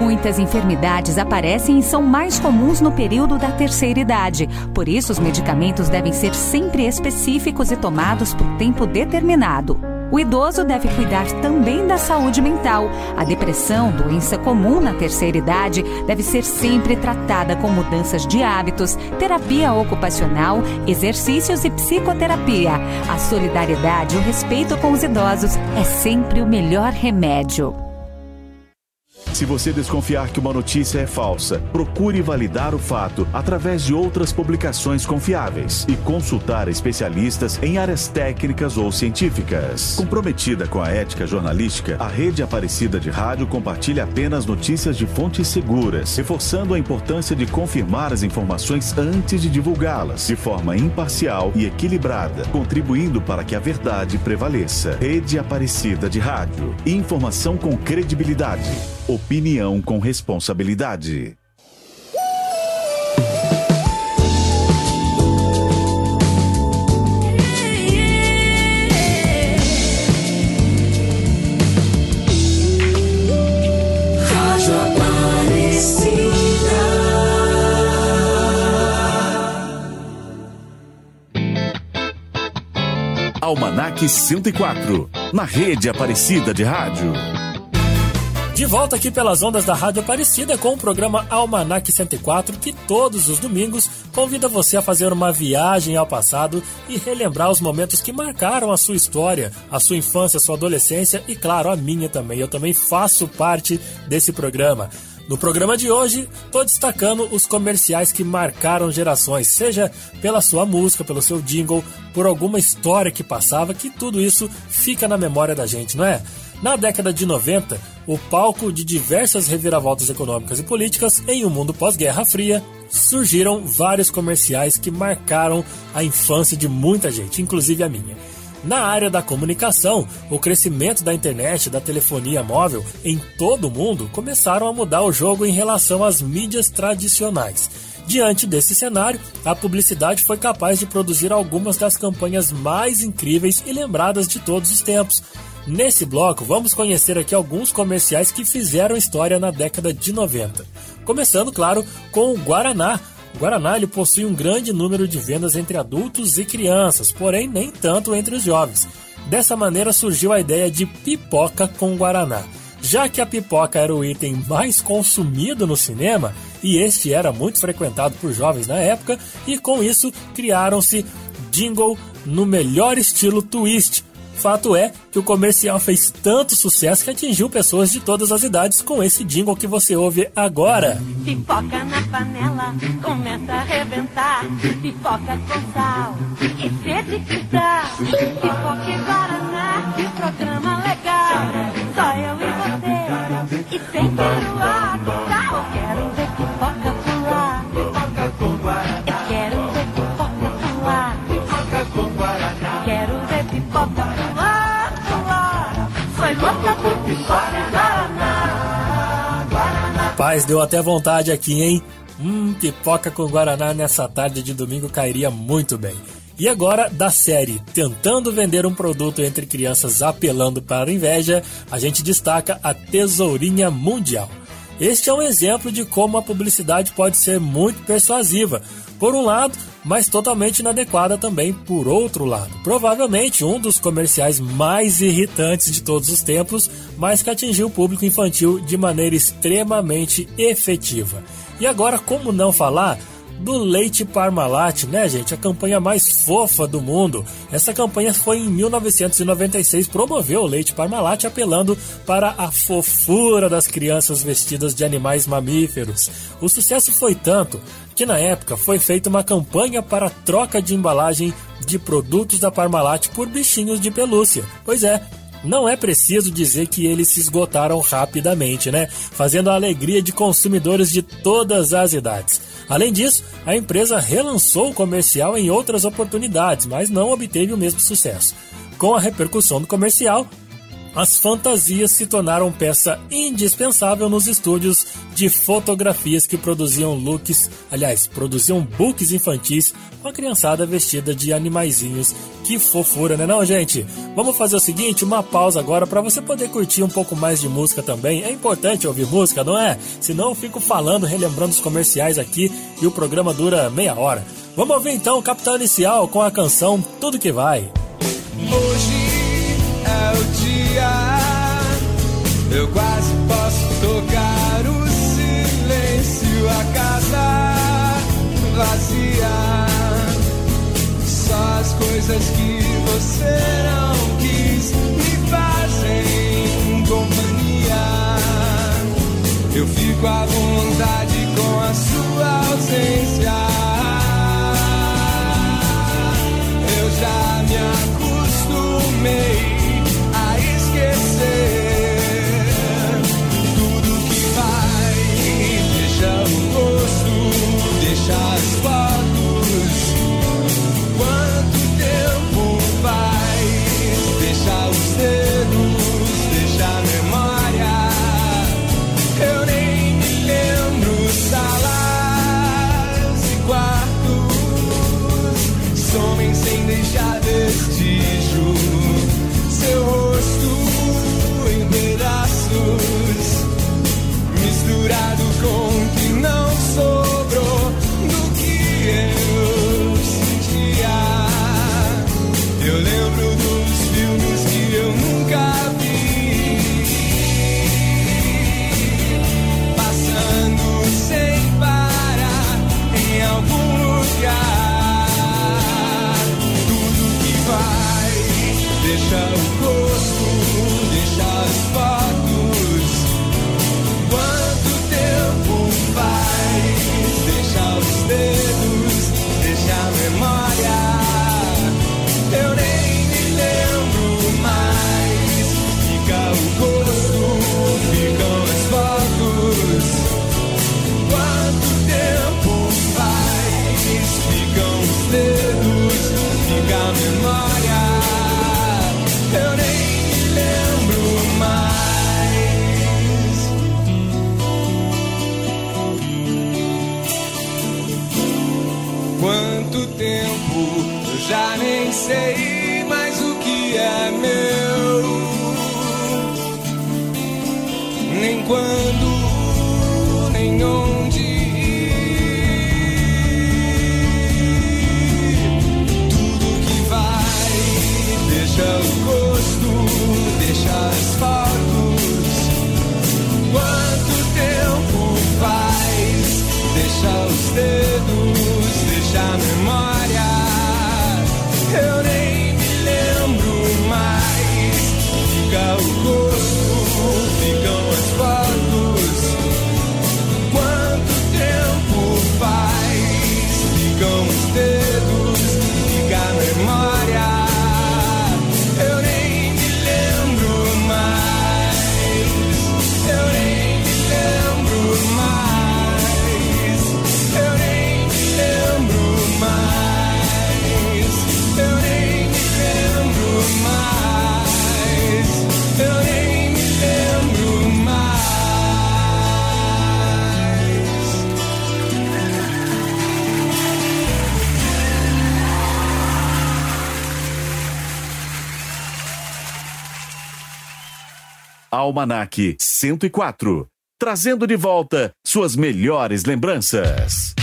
Muitas enfermidades aparecem e são mais comuns no período da terceira idade. Por isso, os medicamentos devem ser sempre específicos e tomados por tempo determinado. O idoso deve cuidar também da saúde mental. A depressão, doença comum na terceira idade, deve ser sempre tratada com mudanças de hábitos, terapia ocupacional, exercícios e psicoterapia. A solidariedade e o respeito com os idosos é sempre o melhor remédio. Se você desconfiar que uma notícia é falsa, procure validar o fato através de outras publicações confiáveis e consultar especialistas em áreas técnicas ou científicas. Comprometida com a ética jornalística, a Rede Aparecida de Rádio compartilha apenas notícias de fontes seguras, reforçando a importância de confirmar as informações antes de divulgá-las, de forma imparcial e equilibrada, contribuindo para que a verdade prevaleça. Rede Aparecida de Rádio. Informação com credibilidade. Opinião com responsabilidade. Almanac 104, na rede Aparecida de Rádio. De volta aqui pelas ondas da Rádio Aparecida com o programa Almanac 104, que todos os domingos convida você a fazer uma viagem ao passado e relembrar os momentos que marcaram a sua história, a sua infância, a sua adolescência e, claro, a minha também. Eu também faço parte desse programa. No programa de hoje, estou destacando os comerciais que marcaram gerações, seja pela sua música, pelo seu jingle, por alguma história que passava, que tudo isso fica na memória da gente, não é? Na década de 90, o palco de diversas reviravoltas econômicas e políticas em um mundo pós-Guerra Fria, surgiram vários comerciais que marcaram a infância de muita gente, inclusive a minha. Na área da comunicação, o crescimento da internet da telefonia móvel em todo o mundo começaram a mudar o jogo em relação às mídias tradicionais. Diante desse cenário, a publicidade foi capaz de produzir algumas das campanhas mais incríveis e lembradas de todos os tempos. Nesse bloco, vamos conhecer aqui alguns comerciais que fizeram história na década de 90. Começando, claro, com o Guaraná. O Guaraná ele possui um grande número de vendas entre adultos e crianças, porém nem tanto entre os jovens. Dessa maneira surgiu a ideia de pipoca com Guaraná. Já que a pipoca era o item mais consumido no cinema, e este era muito frequentado por jovens na época, e com isso criaram-se jingle no melhor estilo twist. Fato é que o comercial fez tanto sucesso que atingiu pessoas de todas as idades com esse jingle que você ouve agora. Pipoca na panela, começa a arrebentar. Pipoca com sal e sede que dá. Pipoca e Guaraná, que programa legal. Só eu e você, e sem peruá. Eu quero ver Rapaz, deu até vontade aqui, hein? Hum, pipoca com Guaraná nessa tarde de domingo cairia muito bem. E agora, da série Tentando Vender um Produto entre Crianças Apelando para Inveja, a gente destaca a Tesourinha Mundial. Este é um exemplo de como a publicidade pode ser muito persuasiva, por um lado, mas totalmente inadequada também por outro lado. Provavelmente um dos comerciais mais irritantes de todos os tempos, mas que atingiu o público infantil de maneira extremamente efetiva. E agora, como não falar do leite Parmalat, né, gente? A campanha mais fofa do mundo. Essa campanha foi em 1996, promoveu o leite Parmalat apelando para a fofura das crianças vestidas de animais mamíferos. O sucesso foi tanto que na época foi feita uma campanha para troca de embalagem de produtos da Parmalat por bichinhos de pelúcia. Pois é, não é preciso dizer que eles se esgotaram rapidamente, né? Fazendo a alegria de consumidores de todas as idades. Além disso, a empresa relançou o comercial em outras oportunidades, mas não obteve o mesmo sucesso. Com a repercussão do comercial, as fantasias se tornaram peça indispensável nos estúdios de fotografias que produziam looks, aliás, produziam books infantis com a criançada vestida de animaizinhos. Que fofura, né não, gente? Vamos fazer o seguinte, uma pausa agora para você poder curtir um pouco mais de música também. É importante ouvir música, não é? Senão eu fico falando, relembrando os comerciais aqui e o programa dura meia hora. Vamos ouvir então o Capitão Inicial com a canção Tudo Que Vai. Hoje dia, eu quase posso tocar o silêncio, a casa vazia. Só as coisas que você não quis me fazem companhia. Eu fico à vontade com a sua ausência. Eu já me acostumei Quanto tempo. Eu já nem sei mais o que é meu, nem quando, Almanac 104, trazendo de volta suas melhores lembranças.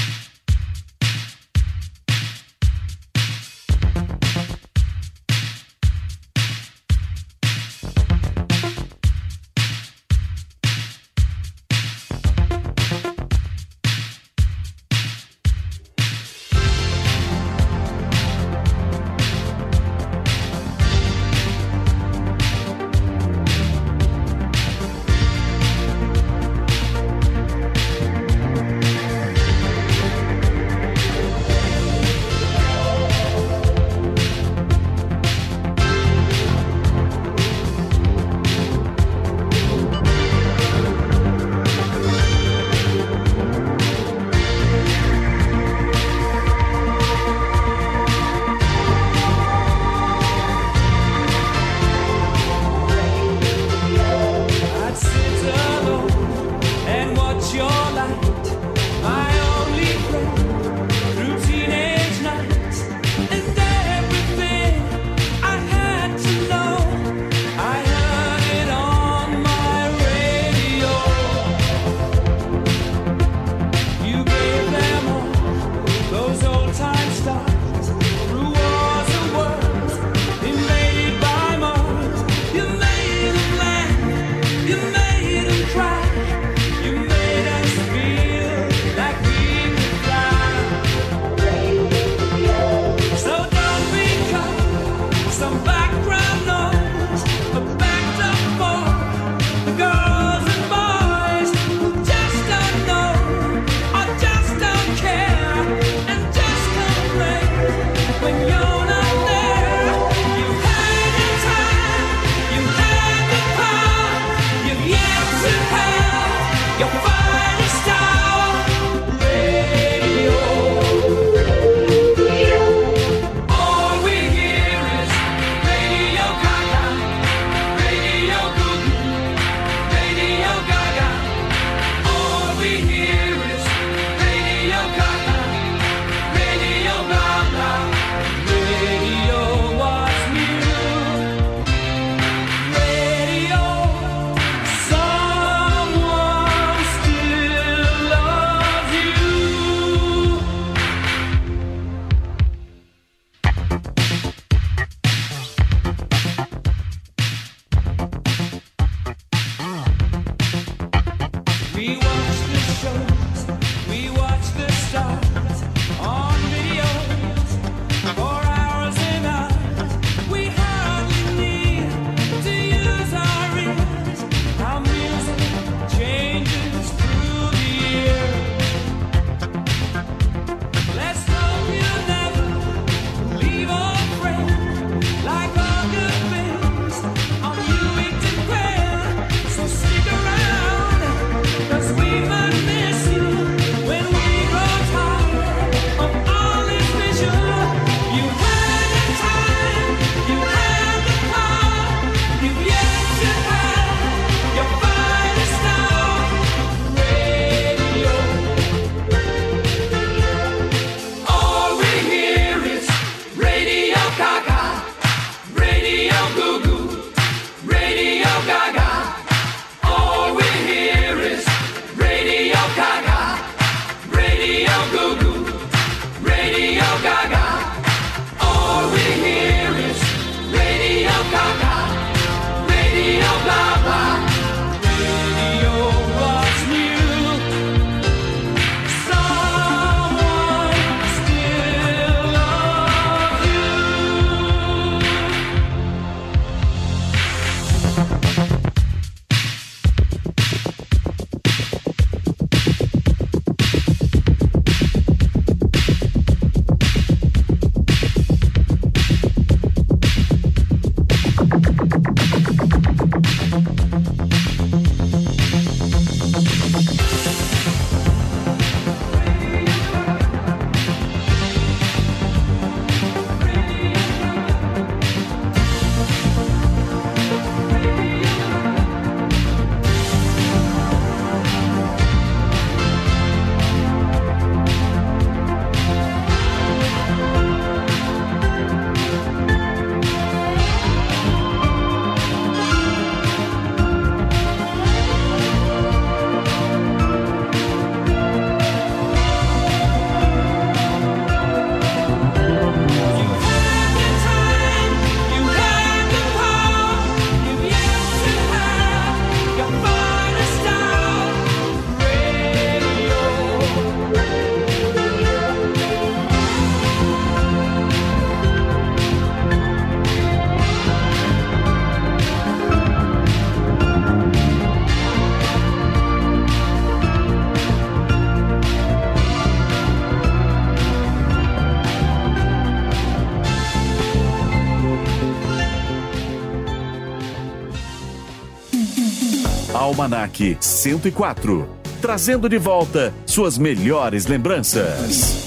Almanac 104, trazendo de volta suas melhores lembranças.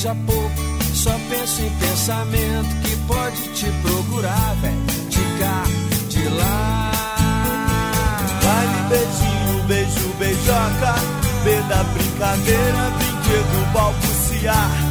Seja pouco. Só penso em pensamento que pode te procurar, velho. De cá, de lá. Baile, beijinho, beijo, beijoca. B da brincadeira, brinquedo, balbuciar.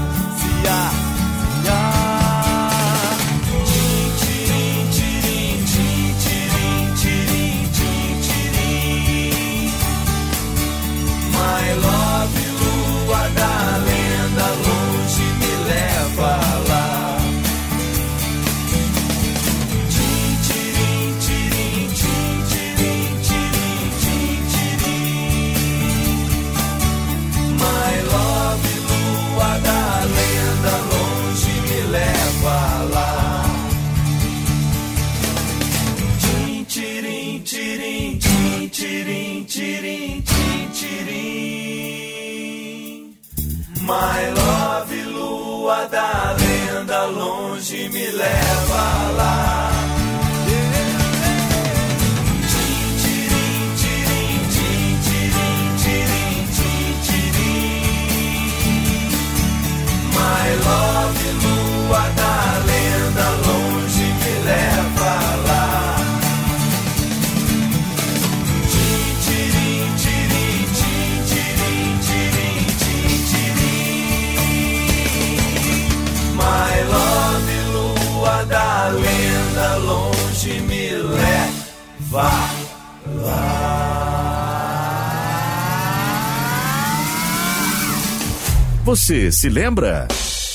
Você se lembra?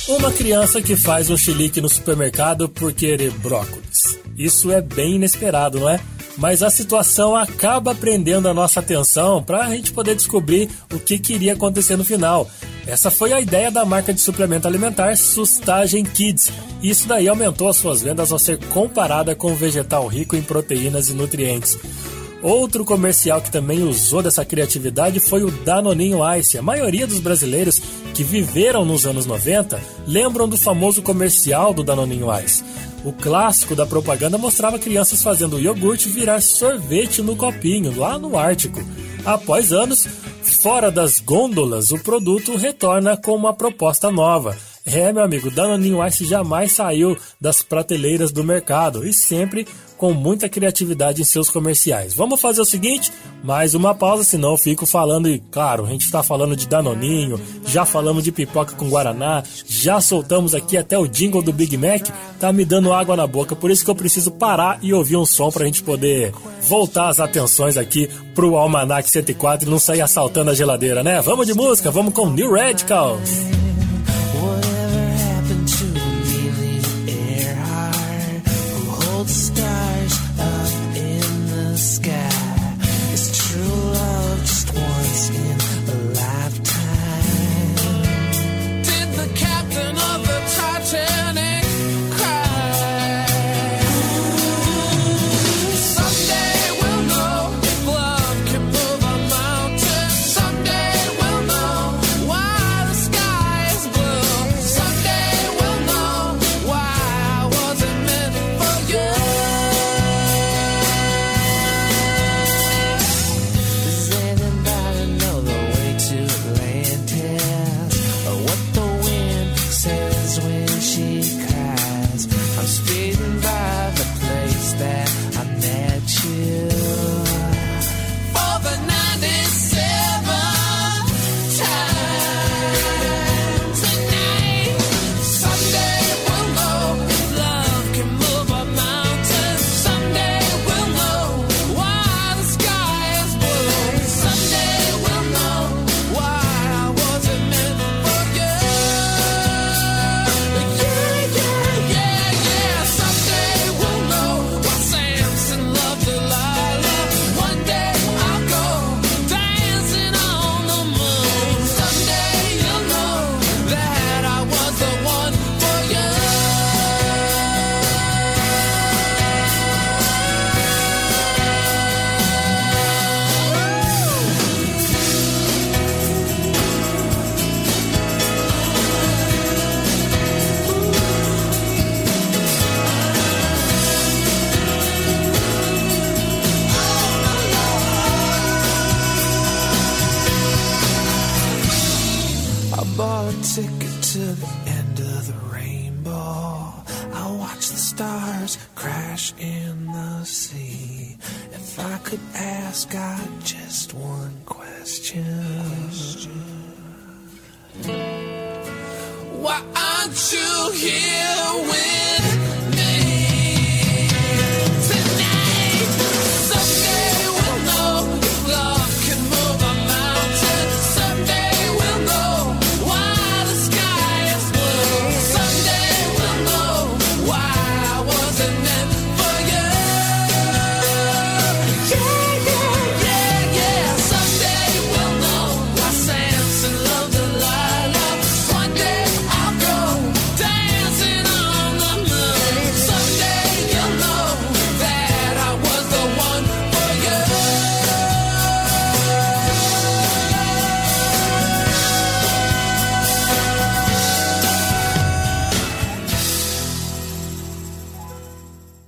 Uma criança que faz um chilique no supermercado por querer brócolis. Isso é bem inesperado, não é? Mas a situação acaba prendendo a nossa atenção para a gente poder descobrir o que, que iria acontecer no final. Essa foi a ideia da marca de suplemento alimentar Sustagem Kids. Isso daí aumentou as suas vendas ao ser comparada com o vegetal rico em proteínas e nutrientes. Outro comercial que também usou dessa criatividade foi o Danoninho Ice. A maioria dos brasileiros que viveram nos anos 90 lembram do famoso comercial do Danoninho Ice. O clássico da propaganda mostrava crianças fazendo iogurte virar sorvete no copinho, lá no Ártico. Após anos, fora das gôndolas, o produto retorna com uma proposta nova. É, meu amigo, Danoninho Ice jamais saiu das prateleiras do mercado e sempre com muita criatividade em seus comerciais. Vamos fazer o seguinte, mais uma pausa, senão eu fico falando e, claro, a gente está falando de Danoninho, já falamos de pipoca com Guaraná, já soltamos aqui até o jingle do Big Mac, tá me dando água na boca, por isso que eu preciso parar e ouvir um som pra gente poder voltar as atenções aqui pro Almanac 104 e não sair assaltando a geladeira, né? Vamos de música, vamos com New Radicals.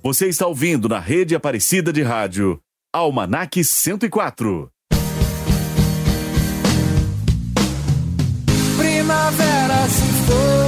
Você está ouvindo na rede Aparecida de Rádio Almanac 104. Primavera se foi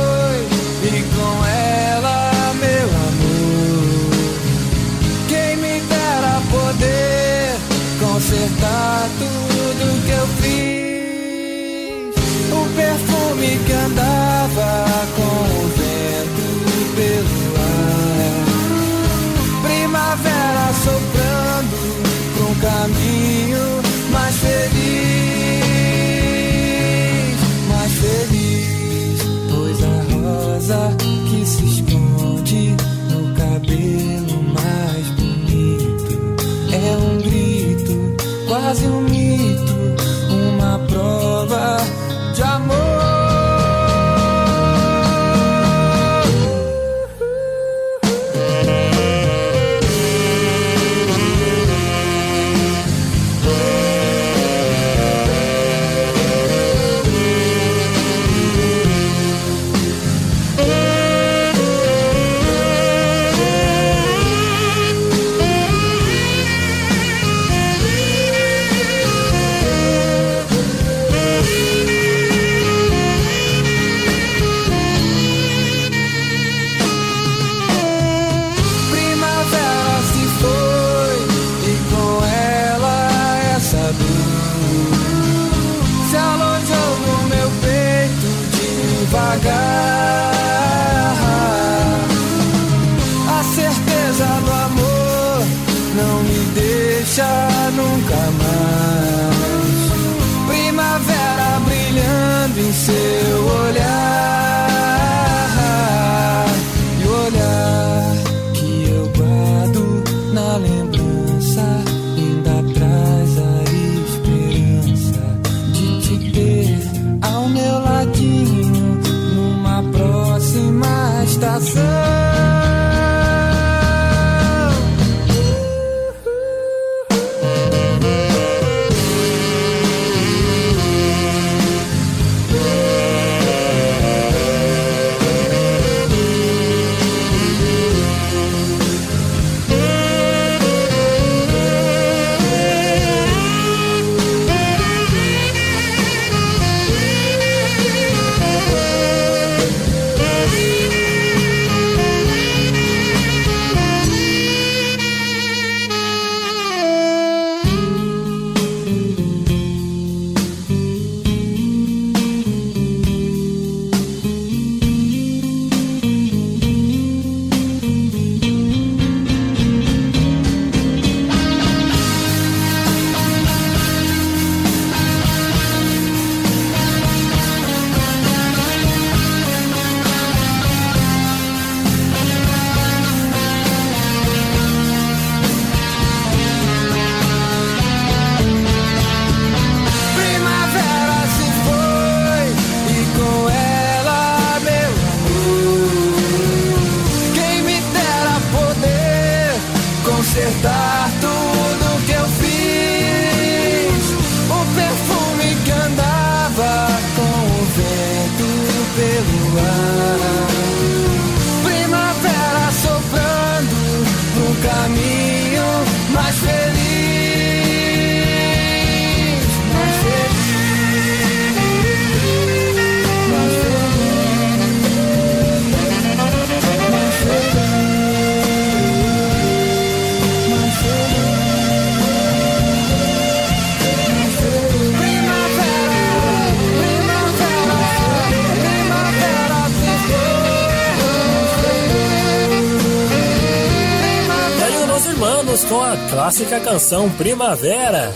clássica canção Primavera.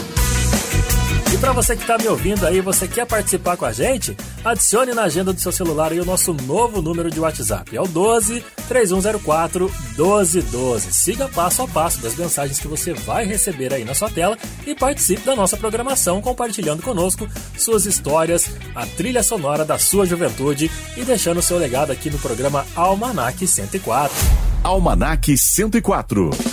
E para você que tá me ouvindo aí, você quer participar com a gente? Adicione na agenda do seu celular aí o nosso novo número de WhatsApp. É o 12 3104 1212. Siga passo a passo das mensagens que você vai receber aí na sua tela e participe da nossa programação compartilhando conosco suas histórias, a trilha sonora da sua juventude e deixando seu legado aqui no programa Almanac 104. Almanac 104.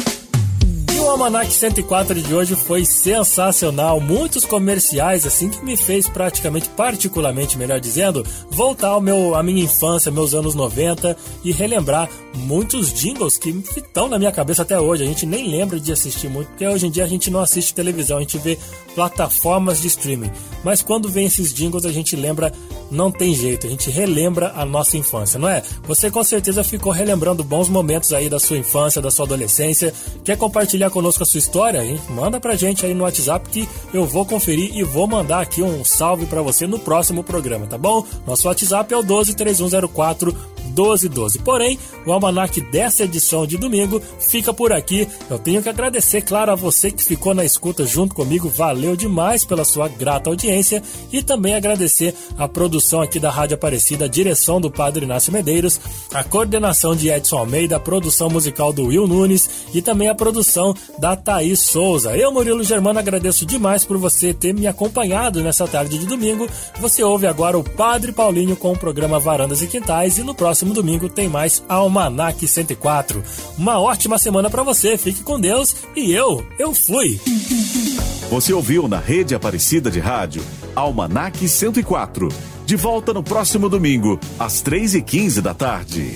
Almanac 104 de hoje foi sensacional. Muitos comerciais, assim, que me fez praticamente, particularmente, melhor dizendo, voltar ao meu, à minha infância, meus anos 90 e relembrar muitos jingles que estão na minha cabeça até hoje. A gente nem lembra de assistir muito, porque hoje em dia a gente não assiste televisão, a gente vê plataformas de streaming. Mas quando vem esses jingles, a gente lembra, não tem jeito, a gente relembra a nossa infância, não é? Você com certeza ficou relembrando bons momentos aí da sua infância, da sua adolescência. Quer compartilhar conosco a sua história? Hein? Manda pra gente aí no WhatsApp que eu vou conferir e vou mandar aqui um salve pra você no próximo programa, tá bom? Nosso WhatsApp é o 12 3104 1212. Porém, o almanac dessa edição de domingo fica por aqui. Eu tenho que agradecer, claro, a você que ficou na escuta junto comigo. Valeu demais pela sua grata audiência e também agradecer a produção aqui da Rádio Aparecida, a direção do Padre Inácio Medeiros, a coordenação de Edson Almeida, a produção musical do Will Nunes e também a produção da Thaís Souza. Eu, Murilo Germano, agradeço demais por você ter me acompanhado nessa tarde de domingo. Você ouve agora o Padre Paulinho com o programa Varandas e Quintais e no próximo domingo tem mais Almanac 104. Uma ótima semana para você, fique com Deus e eu, eu fui. Você ouviu na Rede Aparecida de Rádio Almanac 104. De volta no próximo domingo, às 3h15 da tarde.